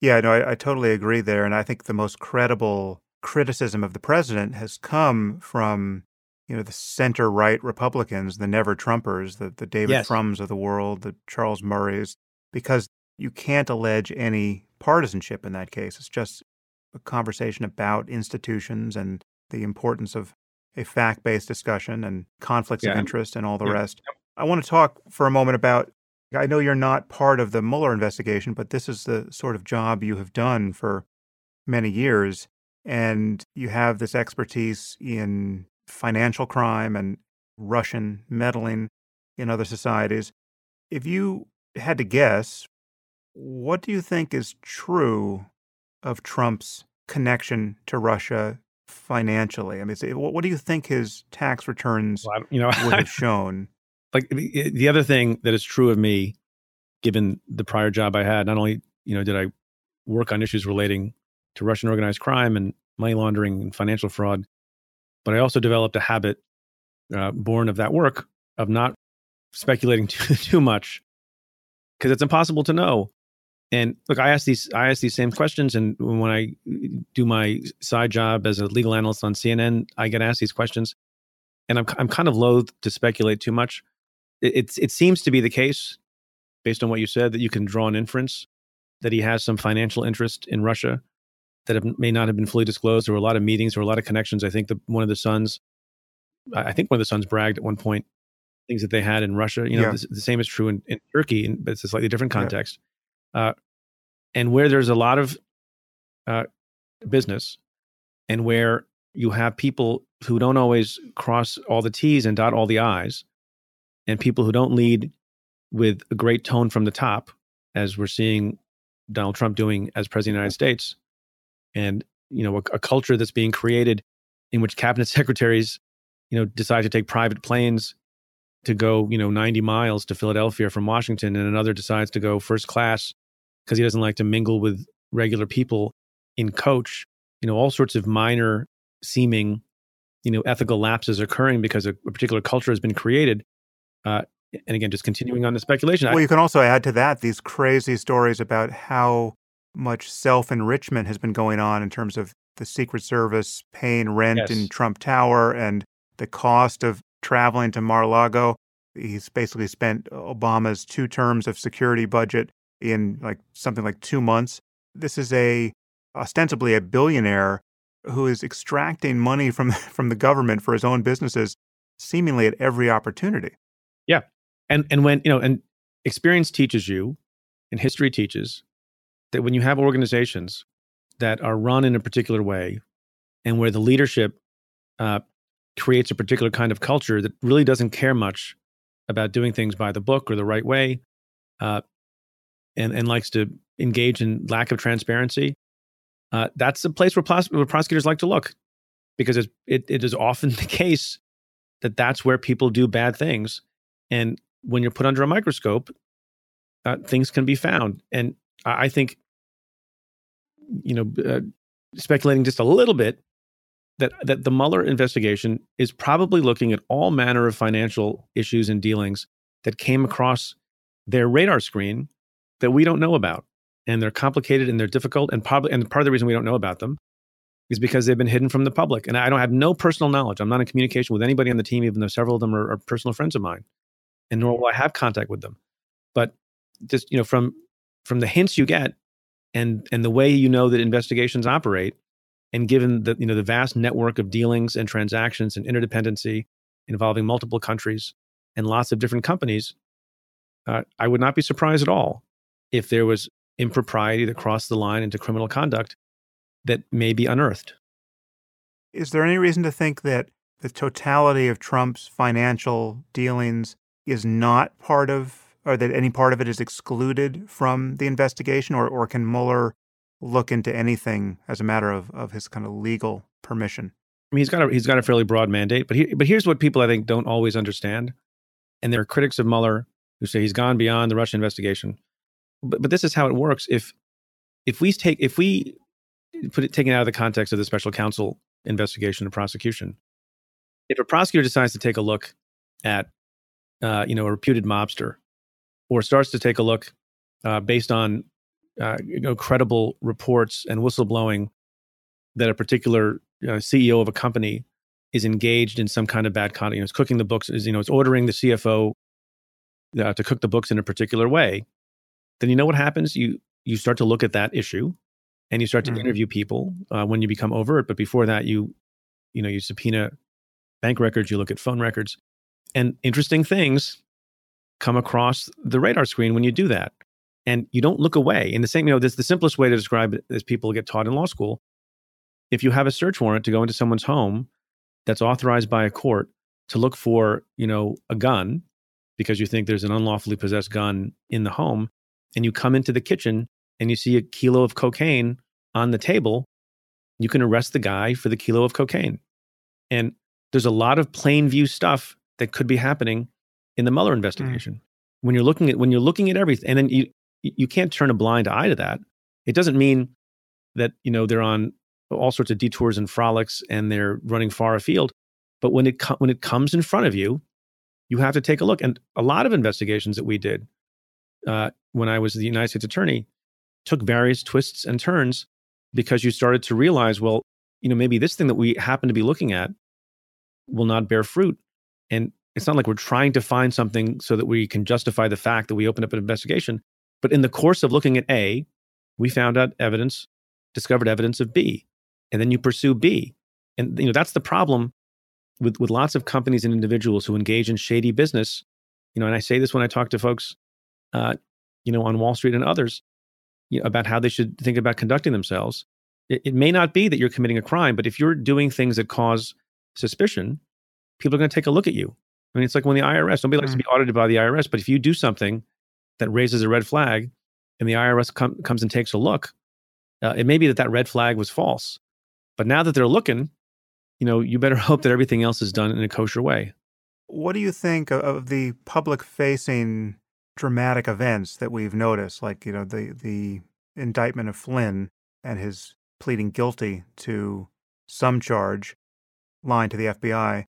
Yeah, no, I, I totally agree there. And I think the most credible criticism of the president has come from you know, the center right Republicans, the never Trumpers, the, the David yes. Frums of the world, the Charles Murrays, because you can't allege any partisanship in that case. It's just conversation about institutions and the importance of a fact based discussion and conflicts yeah. of interest and all the yeah. rest. I want to talk for a moment about. I know you're not part of the Mueller investigation, but this is the sort of job you have done for many years. And you have this expertise in financial crime and Russian meddling in other societies. If you had to guess, what do you think is true of Trump's connection to Russia financially? I mean, what do you think his tax returns well, you know, would have shown? Like the other thing that is true of me, given the prior job I had, not only you know did I work on issues relating to Russian organized crime and money laundering and financial fraud, but I also developed a habit uh, born of that work of not speculating too, too much because it's impossible to know. And look, I ask these I ask these same questions, and when I do my side job as a legal analyst on CNN, I get asked these questions, and I'm I'm kind of loath to speculate too much. It, it's it seems to be the case, based on what you said, that you can draw an inference that he has some financial interest in Russia that have, may not have been fully disclosed. There were a lot of meetings, there were a lot of connections. I think the, one of the sons, I think one of the sons bragged at one point things that they had in Russia. You know, yeah. the, the, same is true in, in Turkey, but it's a slightly different context. Yeah. Uh, and where there's a lot of uh, business, and where you have people who don't always cross all the T's and dot all the I's, and people who don't lead with a great tone from the top, as we're seeing Donald Trump doing as president of the United States, and you know a, a culture that's being created in which cabinet secretaries you know decide to take private planes to go you know 90 miles to Philadelphia from Washington and another decides to go first class because he doesn't like to mingle with regular people in coach you know all sorts of minor seeming you know ethical lapses occurring because a, a particular culture has been created uh, And again, just continuing on the speculation. Well, I, you can also add to that these crazy stories about how much self enrichment has been going on in terms of the Secret Service paying rent Yes. in Trump Tower and the cost of traveling to Mar a Lago. He's basically spent Obama's two terms of security budget in like something like two months. This is a ostensibly a billionaire who is extracting money from from the government for his own businesses, seemingly at every opportunity. Yeah, and and when you know and experience teaches you and history teaches that when you have organizations that are run in a particular way and where the leadership uh, creates a particular kind of culture that really doesn't care much about doing things by the book or the right way uh, and, and likes to engage in lack of transparency uh, that's the place where, pros- where prosecutors like to look because it, it is often the case that that's where people do bad things and when you're put under a microscope, uh, things can be found. And I, I think, you know, uh, speculating just a little bit, that that the Mueller investigation is probably looking at all manner of financial issues and dealings that came across their radar screen that we don't know about, and they're complicated and they're difficult. And probably, and part of the reason we don't know about them is because they've been hidden from the public. And I don't have no personal knowledge. I'm not in communication with anybody on the team, even though several of them are, are personal friends of mine and nor will I have contact with them. But just you know, from from the hints you get, and and the way you know that investigations operate, and given the you know the vast network of dealings and transactions and interdependency involving multiple countries and lots of different companies, uh, I would not be surprised at all if there was impropriety that crossed the line into criminal conduct that may be unearthed. Is there any reason to think that the totality of Trump's financial dealings is not part of, or that any part of it is excluded from the investigation, or, or can Mueller look into anything as a matter of, of his kind of legal permission? I mean, he's got a he's got a fairly broad mandate, but he, but here's what people I think don't always understand, and there are critics of Mueller who say he's gone beyond the Russian investigation. But but this is how it works. If if we take if we put it taken out of the context of the special counsel investigation and prosecution, if a prosecutor decides to take a look at uh, you know a reputed mobster, or starts to take a look uh, based on uh, you know credible reports and whistleblowing that a particular uh, CEO of a company is engaged in some kind of bad conduct, you know, is cooking the books, is you know, is ordering the CFO uh, to cook the books in a particular way, then you know what happens. You you start to look at that issue, and you start to Mhm. interview people uh, when you become overt. But before that, you you know you subpoena bank records, you look at phone records, and interesting things come across the radar screen when you do that. And you don't look away. In the same, you know, this the simplest way to describe it is people get taught in law school. If you have a search warrant to go into someone's home that's authorized by a court to look for, you know, a gun because you think there's an unlawfully possessed gun in the home, and you come into the kitchen and you see a kilo of cocaine on the table, you can arrest the guy for the kilo of cocaine. And there's a lot of plain view stuff that could be happening in the Mueller hmm. investigation. When you're looking at when you're looking at everything, and then you you can't turn a blind eye to that. It doesn't mean that you know they're on all sorts of detours and frolics and they're running far afield. But when it co- when it comes in front of you, you have to take a look. And a lot of investigations that we did uh, when I was the United States Attorney took various twists and turns because you started to realize, well, you know, maybe this thing that we happen to be looking at will not bear fruit. And it's not like we're trying to find something so that we can justify the fact that we opened up an investigation. But in the course of looking at A, we found out evidence, discovered evidence of B, and then you pursue B. And you know that's the problem with with lots of companies and individuals who engage in shady business. You know, and I say this when I talk to folks, uh, you know, on Wall Street and others, you know, about how they should think about conducting themselves. It, it may not be that you're committing a crime, but if you're doing things that cause suspicion, people are going to take a look at you. I mean, it's like when the IRS, nobody likes to be audited by the IRS, but if you do something that raises a red flag and the IRS com- comes and takes a look, uh, it may be that that red flag was false. But now that they're looking, you know, you better hope that everything else is done in a kosher way. What do you think of the public facing dramatic events that we've noticed, like, you know, the, the indictment of Flynn and his pleading guilty to some charge lying to the FBI?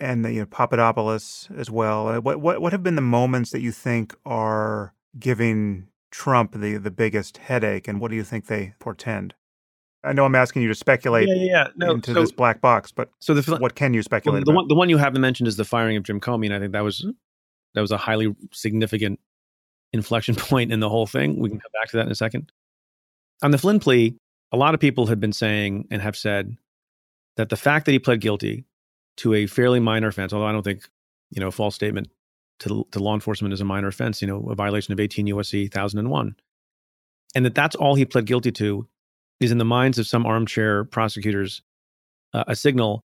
and the, you know, Papadopoulos as well. Uh, what what what have been the moments that you think are giving Trump the the biggest headache, and what do you think they portend? I know I'm asking you to speculate yeah, yeah, yeah. No, into so, this black box, but so the what can you speculate? Well, the about? one the one you haven't mentioned is the firing of Jim Comey, and I think that was that was a highly significant inflection point in the whole thing. We can come back to that in a second. On the Flynn plea, a lot of people have been saying and have said that the fact that he pled guilty to a fairly minor offense, although I don't think, you know, a false statement to, to law enforcement is a minor offense, you know, a violation of 18 USC 1001, and that that's all he pled guilty to is in the minds of some armchair prosecutors uh, a signal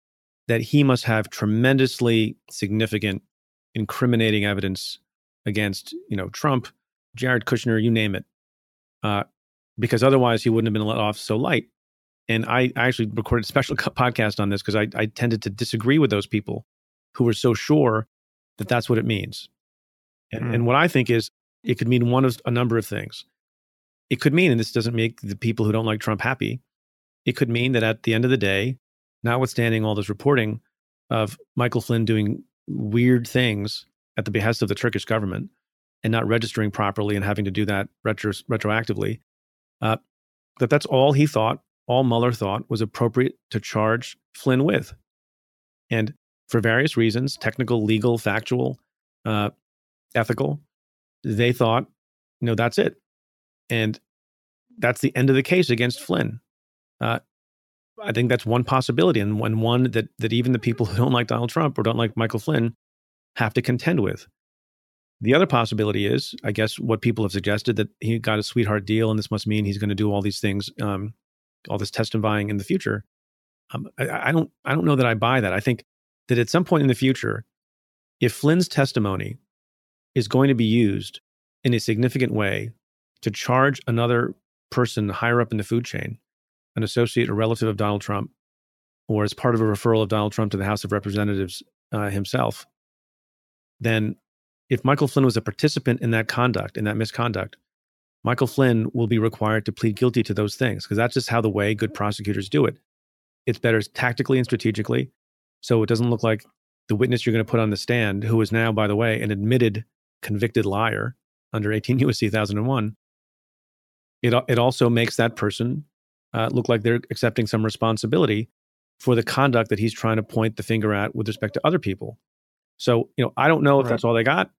that he must have tremendously significant incriminating evidence against, you know, Trump, Jared Kushner, you name it, uh, because otherwise he wouldn't have been let off so light. And I, I actually recorded a special podcast on this because I, I tended to disagree with those people who were so sure that that's what it means. And, mm. and what I think is it could mean one of a number of things. It could mean, and this doesn't make the people who don't like Trump happy, it could mean that at the end of the day, notwithstanding all this reporting of Michael Flynn doing weird things at the behest of the Turkish government and not registering properly and having to do that retro- retroactively, uh, that that's all he thought, all Mueller thought was appropriate to charge Flynn with. And for various reasons technical, legal, factual, uh, ethical they thought, you know, that's it. And that's the end of the case against Flynn. Uh, I think that's one possibility, and one, one that that even the people who don't like Donald Trump or don't like Michael Flynn have to contend with. The other possibility is, I guess, what people have suggested that he got a sweetheart deal, and this must mean he's going to do all these things, um, all this testifying in the future. Um, I, I don't, I don't know that I buy that. I think that at some point in the future, if Flynn's testimony is going to be used in a significant way to charge another person higher up in the food chain, an associate or relative of Donald Trump, or as part of a referral of Donald Trump to the House of Representatives uh, himself, then if Michael Flynn was a participant in that conduct, in that misconduct, Michael Flynn will be required to plead guilty to those things because that's just how the way good prosecutors do it. It's better tactically and strategically. So it doesn't look like the witness you're going to put on the stand, who is now, by the way, an admitted convicted liar under 18 USC 1001, it, it also makes that person uh, look like they're accepting some responsibility for the conduct that he's trying to point the finger at with respect to other people. So, you know, I don't know if right. that's all they got.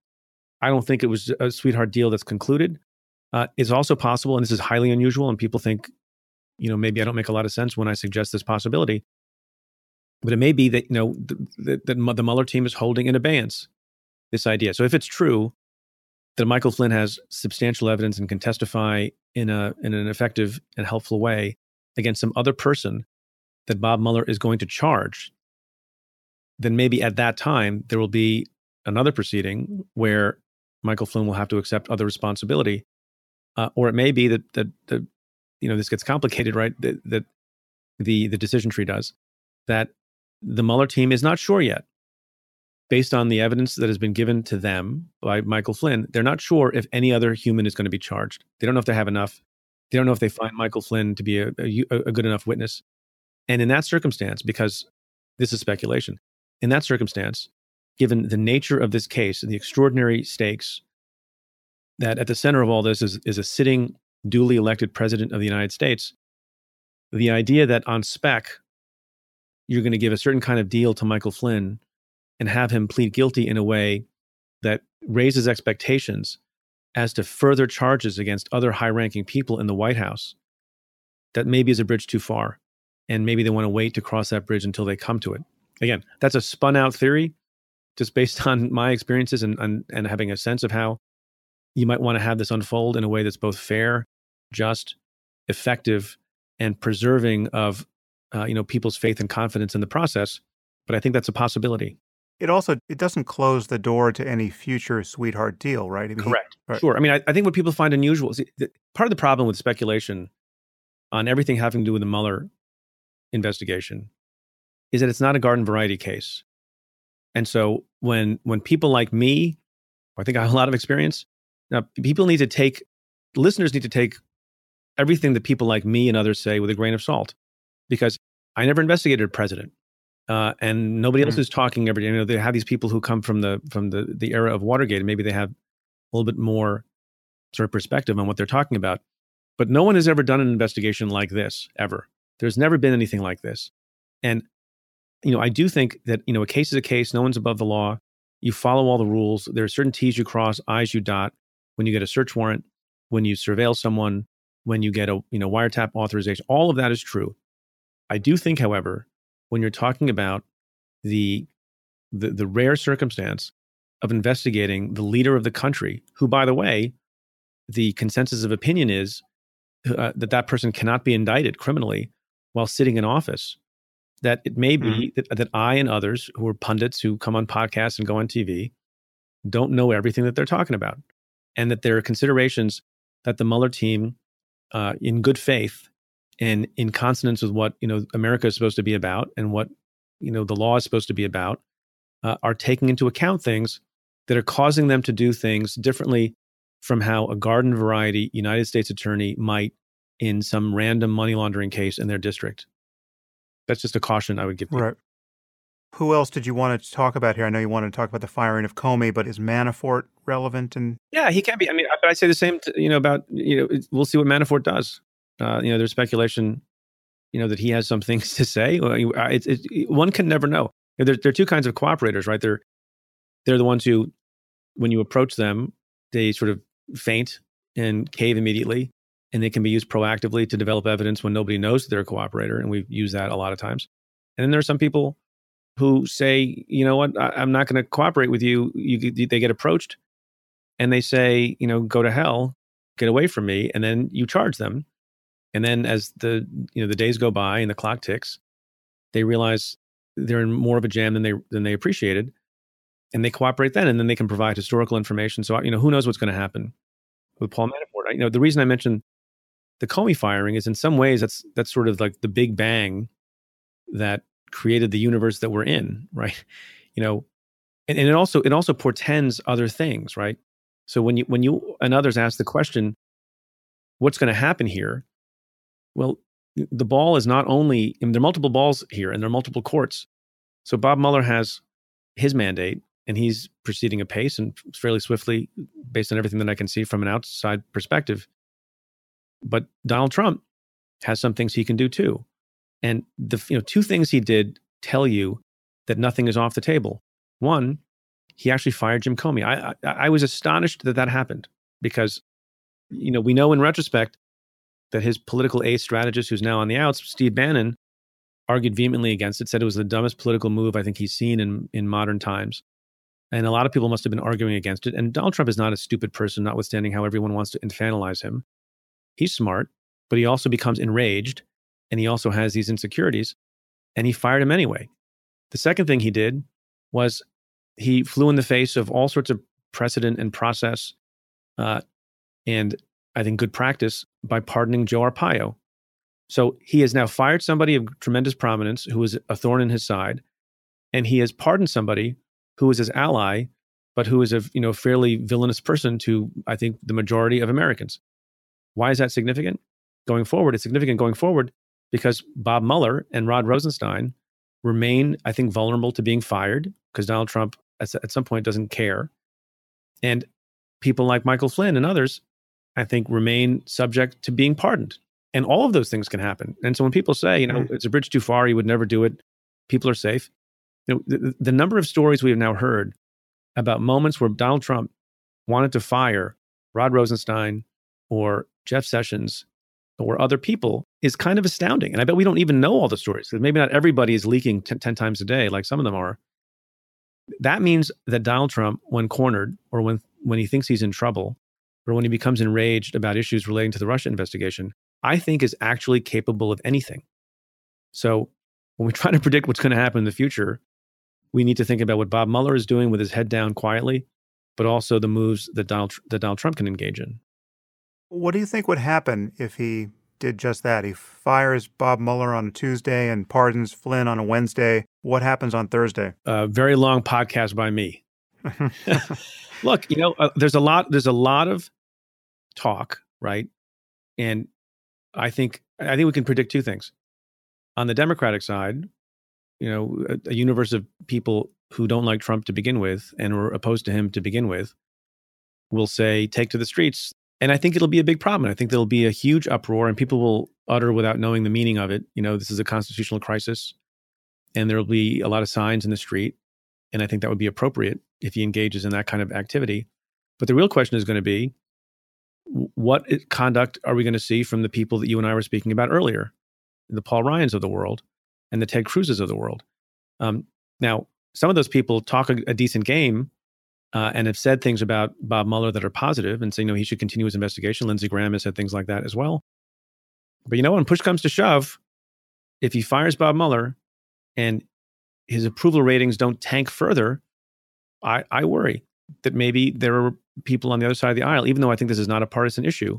I don't think it was a sweetheart deal that's concluded. Uh, it's also possible, and this is highly unusual, and people think, you know, maybe I don't make a lot of sense when I suggest this possibility. But it may be that, you know, the, the, the Mueller team is holding in abeyance this idea. So if it's true that Michael Flynn has substantial evidence and can testify in a in an effective and helpful way against some other person that Bob Mueller is going to charge, then maybe at that time there will be another proceeding where Michael Flynn will have to accept other responsibility, uh, or it may be that that the you know this gets complicated, right? That, that the the decision tree does that the Mueller team is not sure yet based on the evidence that has been given to them by Michael Flynn, they're not sure if any other human is going to be charged. They don't know if they have enough. They don't know if they find Michael Flynn to be a, a, a good enough witness. And in that circumstance, because this is speculation, in that circumstance, given the nature of this case and the extraordinary stakes, that at the center of all this is, is a sitting, duly elected president of the United States, the idea that on spec, you're going to give a certain kind of deal to Michael Flynn and have him plead guilty in a way that raises expectations as to further charges against other high ranking people in the White House, that maybe is a bridge too far. And maybe they want to wait to cross that bridge until they come to it. Again, that's a spun out theory, just based on my experiences and, and, and having a sense of how you might want to have this unfold in a way that's both fair, just, effective, and preserving of uh, you know people's faith and confidence in the process. But I think that's a possibility. It also it doesn't close the door to any future sweetheart deal, right? I mean, Correct. Right. Sure. I mean, I, I, think what people find unusual is the, part of the problem with speculation on everything having to do with the Mueller investigation is that it's not a garden variety case. And so when when people like me, I think I have a lot of experience. Now, people need to take listeners need to take everything that people like me and others say with a grain of salt, because I never investigated a president. Uh, and nobody else mm. is talking every day. You know, they have these people who come from the from the the era of Watergate, and maybe they have a little bit more sort of perspective on what they're talking about. But no one has ever done an investigation like this ever. There's never been anything like this, and you know, I do think that you know a case is a case. No one's above the law. You follow all the rules. There are certain T's you cross, I's you dot. When you get a search warrant, when you surveil someone, when you get a you know wiretap authorization, all of that is true. I do think, however, when you're talking about the, the, the rare circumstance of investigating the leader of the country, who, by the way, the consensus of opinion is uh, that that person cannot be indicted criminally while sitting in office. That it may be mm-hmm. that, that I and others who are pundits who come on podcasts and go on TV don't know everything that they're talking about, and that there are considerations that the Mueller team, uh, in good faith, and in consonance with what you know America is supposed to be about and what you know the law is supposed to be about, uh, are taking into account things that are causing them to do things differently from how a garden variety United States attorney might in some random money laundering case in their district. That's just a caution I would give. Right. Who else did you want to talk about here? I know you wanted to talk about the firing of Comey, but is Manafort relevant? And yeah, he can be. I mean, but I say the same. To, you know about you know we'll see what Manafort does. Uh, you know, there's speculation, you know, that he has some things to say. One can never know. There, there are two kinds of cooperators, right? They're they're the ones who, when you approach them, they sort of faint and cave immediately, and they can be used proactively to develop evidence when nobody knows that they're a cooperator, and we've used that a lot of times. And then there are some people who say, you know what, I, am not going to cooperate with you. you. They get approached, and they say, you know, go to hell, get away from me, and then you charge them and then as the you know the days go by and the clock ticks, they realize they're in more of a jam than they than they appreciated, and they cooperate then, and then they can provide historical information. So you know who knows what's going to happen with Paul Manafort. You know the reason I mentioned the Comey firing is in some ways that's that's sort of like the big bang that created the universe that we're in, right? You know, and, and it also it also portends other things, right? So when you when you and others ask the question, what's going to happen here? Well, the ball is not only, there are multiple balls here and there are multiple courts. So Bob Mueller has his mandate and he's proceeding apace and fairly swiftly based on everything that I can see from an outside perspective. But Donald Trump has some things he can do too. And the you know two things he did tell you that nothing is off the table. One, he actually fired Jim Comey. I, I, I was astonished that that happened because you know we know in retrospect that his political ace strategist, who's now on the outs, Steve Bannon, argued vehemently against it, said it was the dumbest political move I think he's seen in, in modern times. And a lot of people must have been arguing against it. And Donald Trump is not a stupid person, notwithstanding how everyone wants to infantilize him. He's smart, but he also becomes enraged and he also has these insecurities. And he fired him anyway. The second thing he did was he flew in the face of all sorts of precedent and process uh, and I think, good practice by pardoning Joe Arpaio. So he has now fired somebody of tremendous prominence who was a thorn in his side, and he has pardoned somebody who was his ally, but who is a you know fairly villainous person to I think the majority of Americans. Why is that significant going forward? It's significant going forward because Bob Mueller and Rod Rosenstein remain, I think, vulnerable to being fired because Donald Trump at some point doesn't care, and people like Michael Flynn and others I think, remain subject to being pardoned. And all of those things can happen. And so when people say, you know, mm-hmm. it's a bridge too far, he would never do it, people are safe. You know, the, the number of stories we have now heard about moments where Donald Trump wanted to fire Rod Rosenstein or Jeff Sessions or other people is kind of astounding. And I bet we don't even know all the stories maybe not everybody is leaking t- 10 times a day like some of them are. That means that Donald Trump, when cornered or when, when he thinks he's in trouble, or when he becomes enraged about issues relating to the Russia investigation, I think is actually capable of anything. So when we try to predict what's going to happen in the future, we need to think about what Bob Mueller is doing with his head down quietly, but also the moves that Donald, that Donald Trump can engage in. What do you think would happen if he did just that? He fires Bob Mueller on a Tuesday and pardons Flynn on a Wednesday. What happens on Thursday? A very long podcast by me. Look, you know, uh, there's a lot. There's a lot of talk, right? And I think I think we can predict two things. On the Democratic side, you know, a, a universe of people who don't like Trump to begin with and were opposed to him to begin with will say, take to the streets. And I think it'll be a big problem. I think there'll be a huge uproar and people will utter without knowing the meaning of it. You know, this is a constitutional crisis and there'll be a lot of signs in the street. And I think that would be appropriate if he engages in that kind of activity. But the real question is going to be what conduct are we going to see from the people that you and I were speaking about earlier, the Paul Ryans of the world and the Ted Cruzes of the world? Um, now, some of those people talk a, a decent game uh, and have said things about Bob Mueller that are positive and say, know, he should continue his investigation. Lindsey Graham has said things like that as well. But you know, when push comes to shove, if he fires Bob Mueller and his approval ratings don't tank further, I, I worry that maybe there are people on the other side of the aisle, even though I think this is not a partisan issue,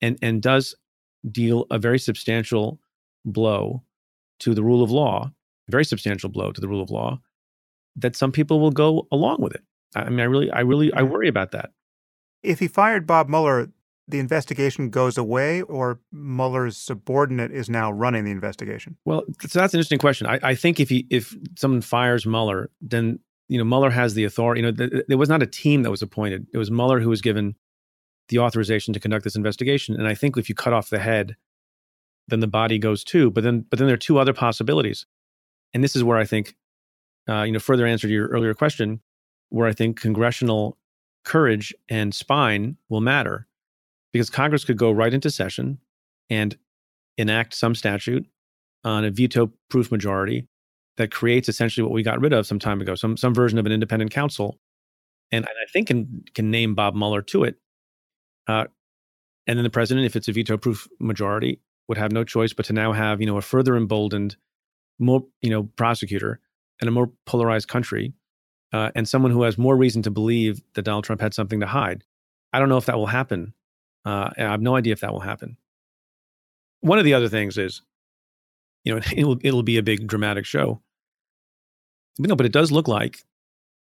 and and does deal a very substantial blow to the rule of law, very substantial blow to the rule of law, that some people will go along with it. I mean, I really, I really, I worry about that. If he fired Bob Mueller, the investigation goes away, or Mueller's subordinate is now running the investigation? Well, so that's an interesting question. I, I think if he, if someone fires Mueller, then you know Mueller has the authority. You know, th- there was not a team that was appointed. It was Mueller who was given the authorization to conduct this investigation. And I think if you cut off the head, then the body goes too. But then, but then there are two other possibilities, and this is where I think, uh, you know, further answer to your earlier question, where I think congressional courage and spine will matter because Congress could go right into session and enact some statute on a veto proof majority that creates essentially what we got rid of some time ago, some some version of an independent counsel, and, I think can can name Bob Mueller to it. Uh, and then the president, if it's a veto proof majority, would have no choice but to now have you know a further emboldened, more you know prosecutor and a more polarized country, uh, and someone who has more reason to believe that Donald Trump had something to hide. I don't know if that will happen uh, I have no idea if that will happen. One of the other things is, you know, it'll it'll be a big dramatic show. But no, but it does look like,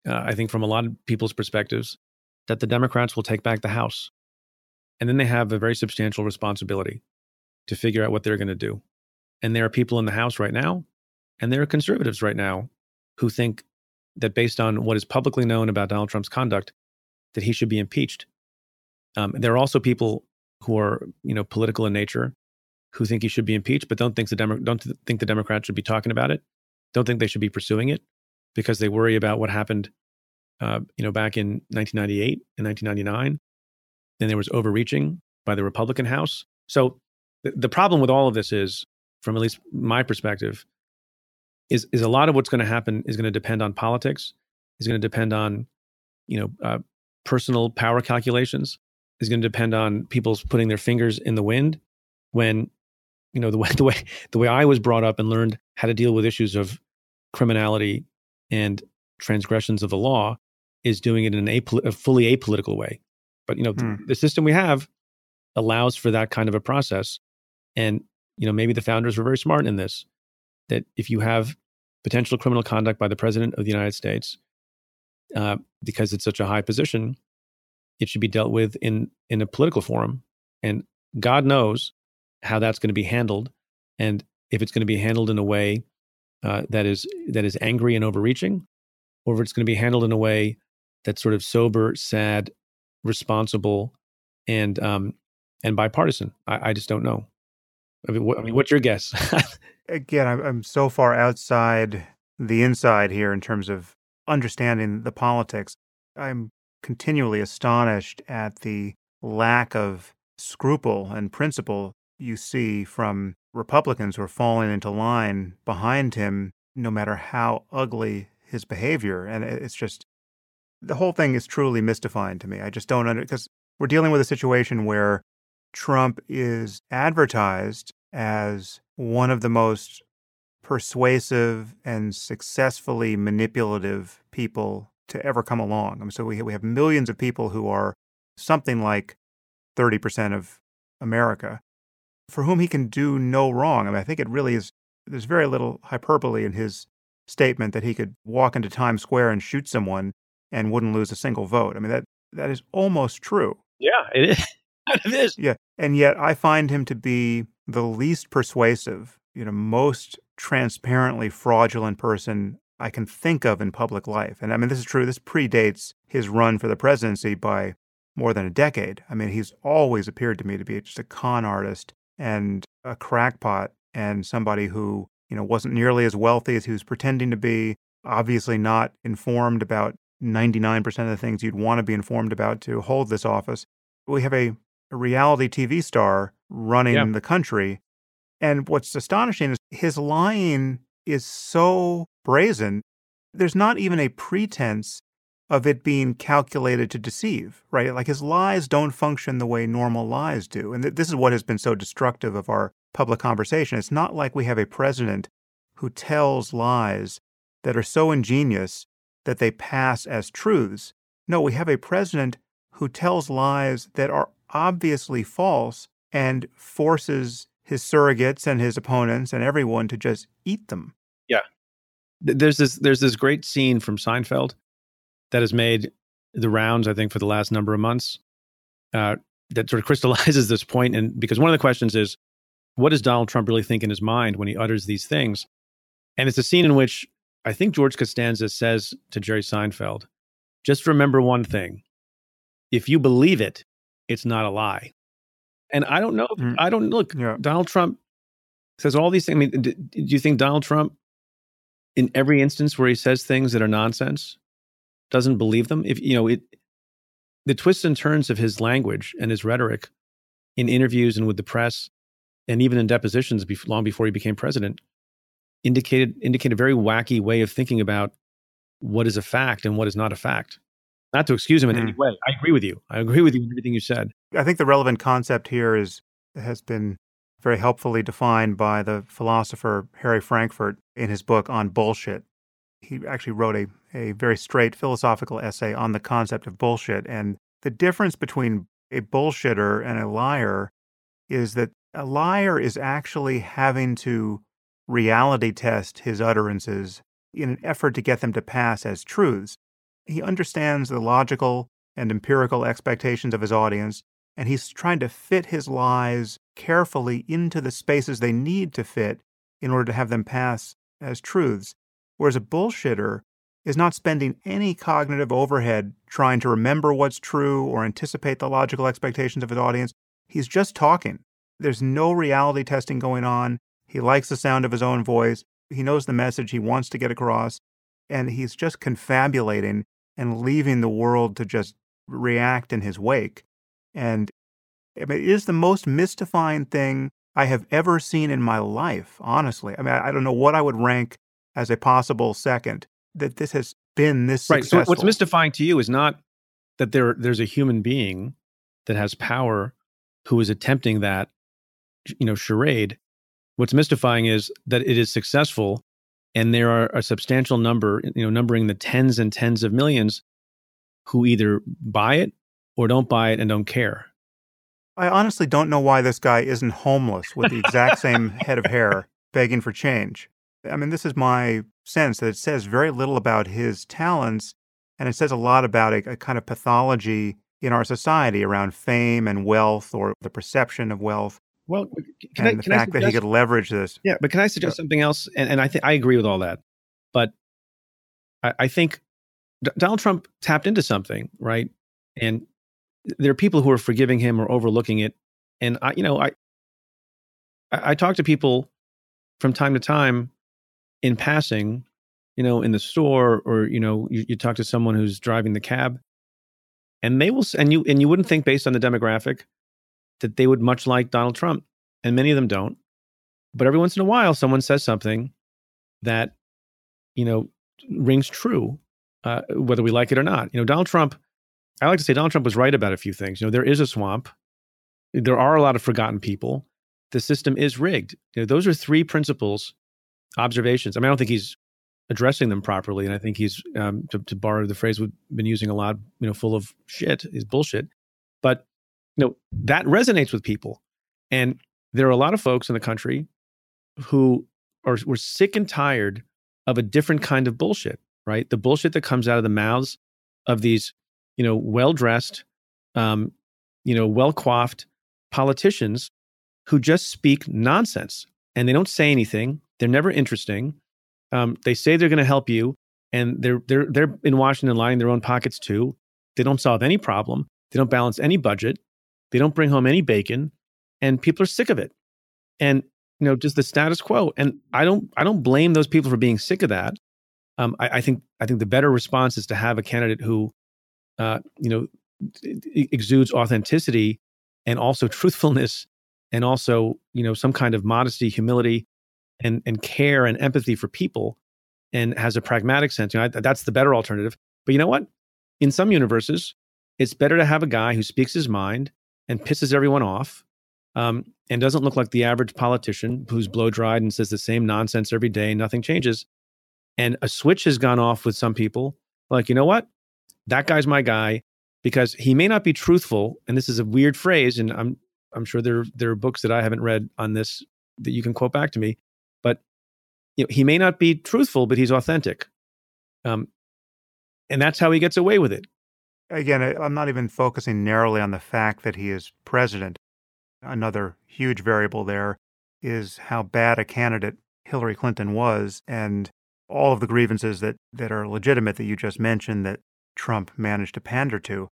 uh, I think, from a lot of people's perspectives, that the Democrats will take back the House, and then they have a very substantial responsibility to figure out what they're going to do. And there are people in the House right now, and there are conservatives right now, who think that based on what is publicly known about Donald Trump's conduct, that he should be impeached. Um, there are also people who are, you know, political in nature who think he should be impeached, but don't think the Demo- don't think the Democrats should be talking about it. Don't think they should be pursuing it because they worry about what happened, uh, you know, back in 1998 and 1999. Then there was overreaching by the Republican House. So th- the problem with all of this is, from at least my perspective, is is a lot of what's going to happen is going to depend on politics, is going to depend on, you know, uh, personal power calculations is going to depend on people's putting their fingers in the wind when you know the way the way the way I was brought up and learned how to deal with issues of criminality and transgressions of the law is doing it in an a fully apolitical way. But you know hmm. the, the system we have allows for that kind of a process, and you know maybe the founders were very smart in this. That if you have potential criminal conduct by the president of the United States, uh, because it's such a high position, it should be dealt with in in a political forum and god knows how that's going to be handled and if it's going to be handled in a way uh, that is that is angry and overreaching or if it's going to be handled in a way that's sort of sober sad responsible and um and bipartisan. I, I just don't know. I mean, what, I mean, what's your guess? Again I'm, I'm so far outside the inside here in terms of understanding the politics. I'm continually astonished at the lack of scruple and principle you see from Republicans were falling into line behind him, no matter how ugly his behavior. And it's just, the whole thing is truly mystifying to me. I just don't under, because we're dealing with a situation where Trump is advertised as one of the most persuasive and successfully manipulative people to ever come along. I mean, so we we have millions of people who are something like 30% of America for whom he can do no wrong. I mean, I think it really is there's very little hyperbole in his statement that he could walk into Times Square and shoot someone and wouldn't lose a single vote. I mean, that that is almost true. Yeah, it is. it is. Yeah, and yet I find him to be the least persuasive, you know, most transparently fraudulent person I can think of in public life. And I mean, this is true. This predates his run for the presidency by more than a decade. I mean, he's always appeared to me to be just a con artist and a crackpot and somebody who, you know, wasn't nearly as wealthy as he was pretending to be, obviously not informed about 99% of the things you'd want to be informed about to hold this office. We have a, a reality TV star running yeah. the country. And what's astonishing is his lying is so brazen. There's not even a pretense of it being calculated to deceive, right? Like his lies don't function the way normal lies do. And th- this is what has been so destructive of our public conversation. It's not like we have a president who tells lies that are so ingenious that they pass as truths. No, we have a president who tells lies that are obviously false and forces his surrogates and his opponents and everyone to just eat them. Yeah. There's this there's this great scene from Seinfeld that has made the rounds, I think, for the last number of months. Uh, that sort of crystallizes this point, and because one of the questions is, what does Donald Trump really think in his mind when he utters these things? And it's a scene in which I think George Costanza says to Jerry Seinfeld, just remember one thing. If you believe it, it's not a lie. And I don't know. Mm. I don't look. Yeah. Donald Trump says all these things. I mean, do, do you think Donald Trump, in every instance where he says things that are nonsense, doesn't believe them? If you know it, the twists and turns of his language and his rhetoric in interviews and with the press, and even in depositions long before he became president, indicated indicate a very wacky way of thinking about what is a fact and what is not a fact. Not to excuse him in mm. any way. I agree with you. I agree with you in everything you said. I think the relevant concept here is has been very helpfully defined by the philosopher Harry Frankfurt in his book on bullshit. He actually wrote a, a very straight philosophical essay on the concept of bullshit. And the difference between a bullshitter and a liar is that a liar is actually having to reality test his utterances in an effort to get them to pass as truths. He understands the logical and empirical expectations of his audience, and he's trying to fit his lies carefully into the spaces they need to fit in order to have them pass as truths. Whereas a bullshitter is not spending any cognitive overhead trying to remember what's true or anticipate the logical expectations of his audience. He's just talking. There's no reality testing going on. He likes the sound of his own voice. He knows the message he wants to get across. And he's just confabulating and leaving the world to just react in his wake. And it is the most mystifying thing I have ever seen in my life, honestly. I mean, I don't know what I would rank as a possible second that this has been this right. Successful. So what's mystifying to you is not that there there's a human being that has power who is attempting that you know charade What's mystifying is that it is successful and there are a substantial number, you know, numbering the tens and tens of millions who either buy it or don't buy it and don't care. I honestly don't know why this guy isn't homeless with the exact same head of hair begging for change. I mean, this is my sense that it says very little about his talents and it says a lot about a, a kind of pathology in our society around fame and wealth or the perception of wealth. Well, can and I, the fact suggest, that he could leverage this. Yeah, but can I uh suggest something else? And, and I think I agree with all that, but I, I think D- Donald Trump tapped into something, right? And there are people who are forgiving him or overlooking it. And I, you know, I, I, I talk to people from time to time in passing, you know, in the store, or you know, you, you talk to someone who's driving the cab, and they will, and you, and you wouldn't think based on the demographic that they would much like Donald Trump, and many of them don't. But every once in a while, someone says something that, you know, rings true, uh, whether we like it or not. You know, Donald Trump, I like to say Donald Trump was right about a few things. You know, there is a swamp, there are a lot of forgotten people. The system is rigged. You know, those are three principles, observations. I mean, I don't think he's addressing them properly, and I think he's, um, to, to borrow the phrase we've been using a lot, you know, full of shit, is bullshit. But you know, that resonates with people. And there are a lot of folks in the country who are were sick and tired of a different kind of bullshit, right? The bullshit that comes out of the mouths of these, you know, well-dressed, um, you know, well-coiffed politicians who just speak nonsense. And they don't say anything. They're never interesting. Um, they say they're going to help you, and they're they're they're in Washington lining their own pockets too. They don't solve any problem. They don't balance any budget. They don't bring home any bacon, and people are sick of it. And you know, just the status quo. And I don't I don't blame those people for being sick of that. Um, I, I, think I think the better response is to have a candidate who, uh, you know, exudes authenticity and also truthfulness and also you know some kind of modesty, humility, and and care and empathy for people, and has a pragmatic sense. You know, that's the better alternative. But you know what? In some universes, it's better to have a guy who speaks his mind and pisses everyone off, um, and doesn't look like the average politician who's blow dried and says the same nonsense every day and nothing changes. And a switch has gone off with some people. Like, you know what? That guy's my guy because he may not be truthful. And this is a weird phrase, and I'm I'm sure there there are books that I haven't read on this that you can quote back to me. But you know, he may not be truthful, but he's authentic, um, and that's how he gets away with it. Again, I'm not even focusing narrowly on the fact that he is president. Another huge variable there is how bad a candidate Hillary Clinton was, and all of the grievances that that are legitimate that you just mentioned that Trump managed to pander to.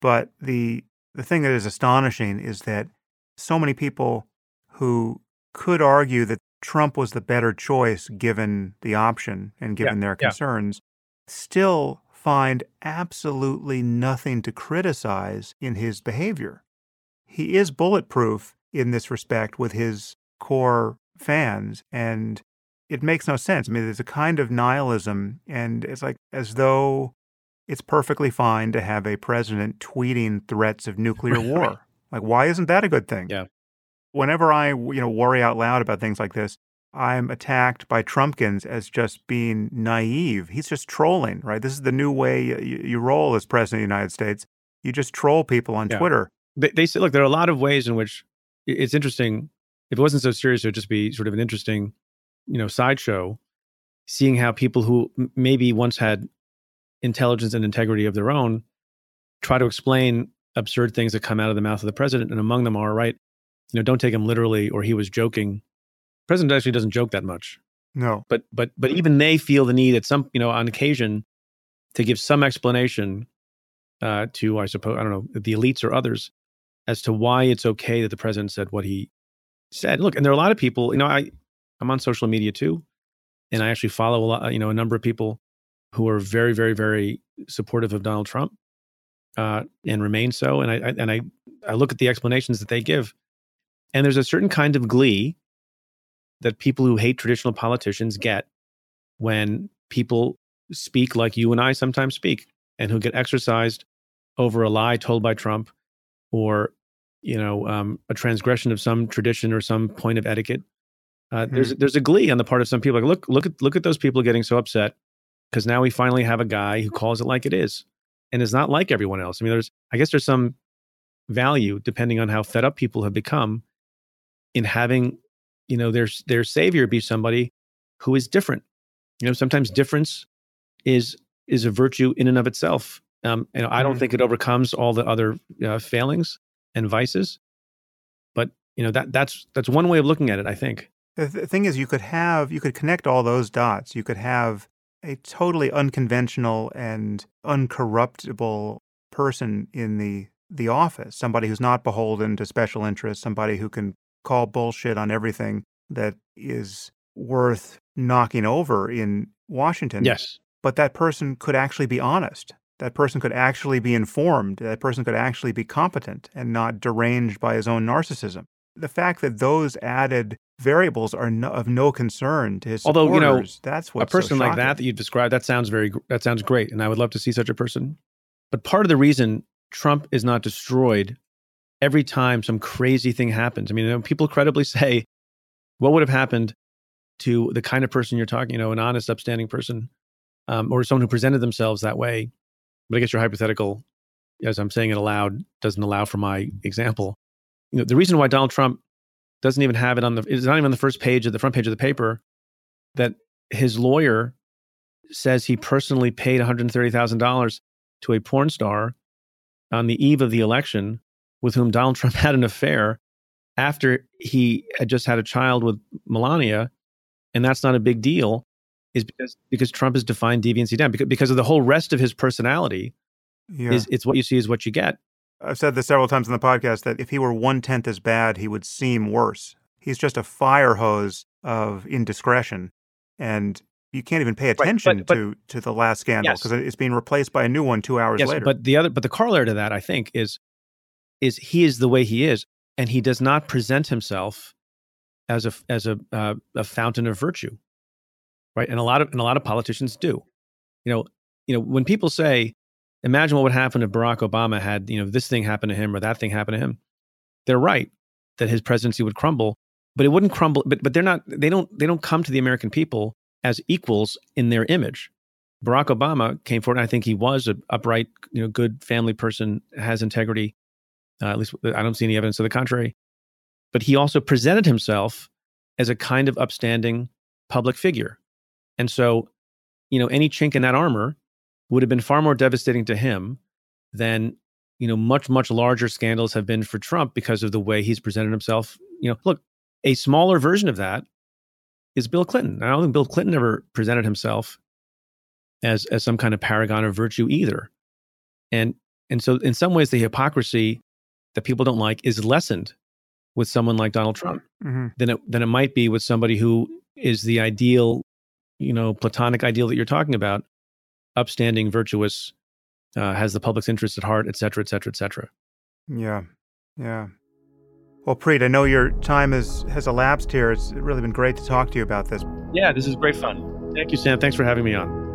But the the thing that is astonishing is that so many people who could argue that Trump was the better choice given the option and given yeah, their concerns yeah. still find absolutely nothing to criticize in his behavior. He is bulletproof in this respect with his core fans and it makes no sense. I mean, there's a kind of nihilism and it's like as though it's perfectly fine to have a president tweeting threats of nuclear war. Like, why isn't that a good thing? Yeah. Whenever I, you know, worry out loud about things like this, I'm attacked by Trumpkins as just being naive. He's just trolling, right? This is the new way you, you roll as president of the United States. You just troll people on yeah. Twitter. They, they say, look, there are a lot of ways in which it's interesting. If it wasn't so serious, it would just be sort of an interesting, you know, sideshow. Seeing how people who maybe once had intelligence and integrity of their own try to explain absurd things that come out of the mouth of the president. And among them are, right, you know, don't take him literally or he was joking. The president actually doesn't joke that much. No. But but but even they feel the need at some, you know, on occasion to give some explanation uh, to, I suppose, I don't know, the elites or others as to why it's okay that the president said what he said. Look, and there are a lot of people, you know, I, I'm on social media too, and I actually follow a lot, you know, a number of people who are very, very, very supportive of Donald Trump uh, and remain so. And I, I and I I look at the explanations that they give, and there's a certain kind of glee that people who hate traditional politicians get when people speak like you and I sometimes speak, and who get exercised over a lie told by Trump, or you know um, a transgression of some tradition or some point of etiquette. Uh, mm-hmm. There's there's a glee on the part of some people. Like, look look at look at those people getting so upset because now we finally have a guy who calls it like it is and is not like everyone else. I mean, there's, I guess there's some value depending on how fed up people have become in having, you know, their, their savior be somebody who is different. You know, sometimes difference is, is a virtue in and of itself. Um, and I don't mm-hmm. think it overcomes all the other uh, failings and vices, but you know, that, that's, that's one way of looking at it, I think. The thing is, you could have, you could connect all those dots. You could have a totally unconventional and uncorruptible person in the the office, somebody who's not beholden to special interests, somebody who can call bullshit on everything that is worth knocking over in Washington. Yes. But that person could actually be honest. That person could actually be informed. That person could actually be competent and not deranged by his own narcissism. The fact that those added variables are no, of no concern to his Although, you know, that's what a person so like that that you described that sounds very that sounds great, and I would love to see such a person. But part of the reason Trump is not destroyed every time some crazy thing happens. I mean, you know, people credibly say, "What would have happened to the kind of person you're talking? You know, an honest, upstanding person, um, or someone who presented themselves that way." But I guess your hypothetical, as I'm saying it aloud, doesn't allow for my example. You know, the reason why Donald Trump doesn't even have it on the it's not even on the first page of the front page of the paper that his lawyer says he personally paid $130,000 to a porn star on the eve of the election with whom Donald Trump had an affair after he had just had a child with Melania, and that's not a big deal, is because because Trump has defined deviancy down because because of the whole rest of his personality. Yeah. Is it's what you see is what you get. I've said this several times in the podcast that if he were one tenth as bad, he would seem worse. He's just a fire hose of indiscretion, and you can't even pay attention but- but- to to the last scandal Yes. because it's being replaced by a new one two hours yes, later. but the other but the corollary to that, I think, is is he is the way he is, and he does not present himself as a as a uh, a fountain of virtue, right? And a lot of and a lot of politicians do. You know, you know when people say, "Imagine what would happen if Barack Obama had you know this thing happen to him or that thing happen to him," they're right that his presidency would crumble, but it wouldn't crumble. But but they're not. They don't. They don't come to the American people as equals in their image. Barack Obama came forward. And I think he was an upright, you know, good family person, has integrity. Uh, at least I don't see any evidence to the contrary. But he also presented himself as a kind of upstanding public figure, and so, you know, any chink in that armor would have been far more devastating to him than you know much much larger scandals have been for Trump because of the way he's presented himself. You know, look, a smaller version of that is Bill Clinton. I don't think Bill Clinton ever presented himself as as some kind of paragon of virtue either. And and so in some ways the hypocrisy that people don't like is lessened with someone like Donald Trump Mhm. than it than it might be with somebody who is the ideal, you know, platonic ideal that you're talking about, upstanding, virtuous, uh, has the public's interest at heart, et cetera, et cetera, et cetera. Yeah, yeah. Well, Preet, I know your time has has elapsed here. It's really been great to talk to you about this. Yeah, this is great fun. Thank you, Sam. Thanks for having me on.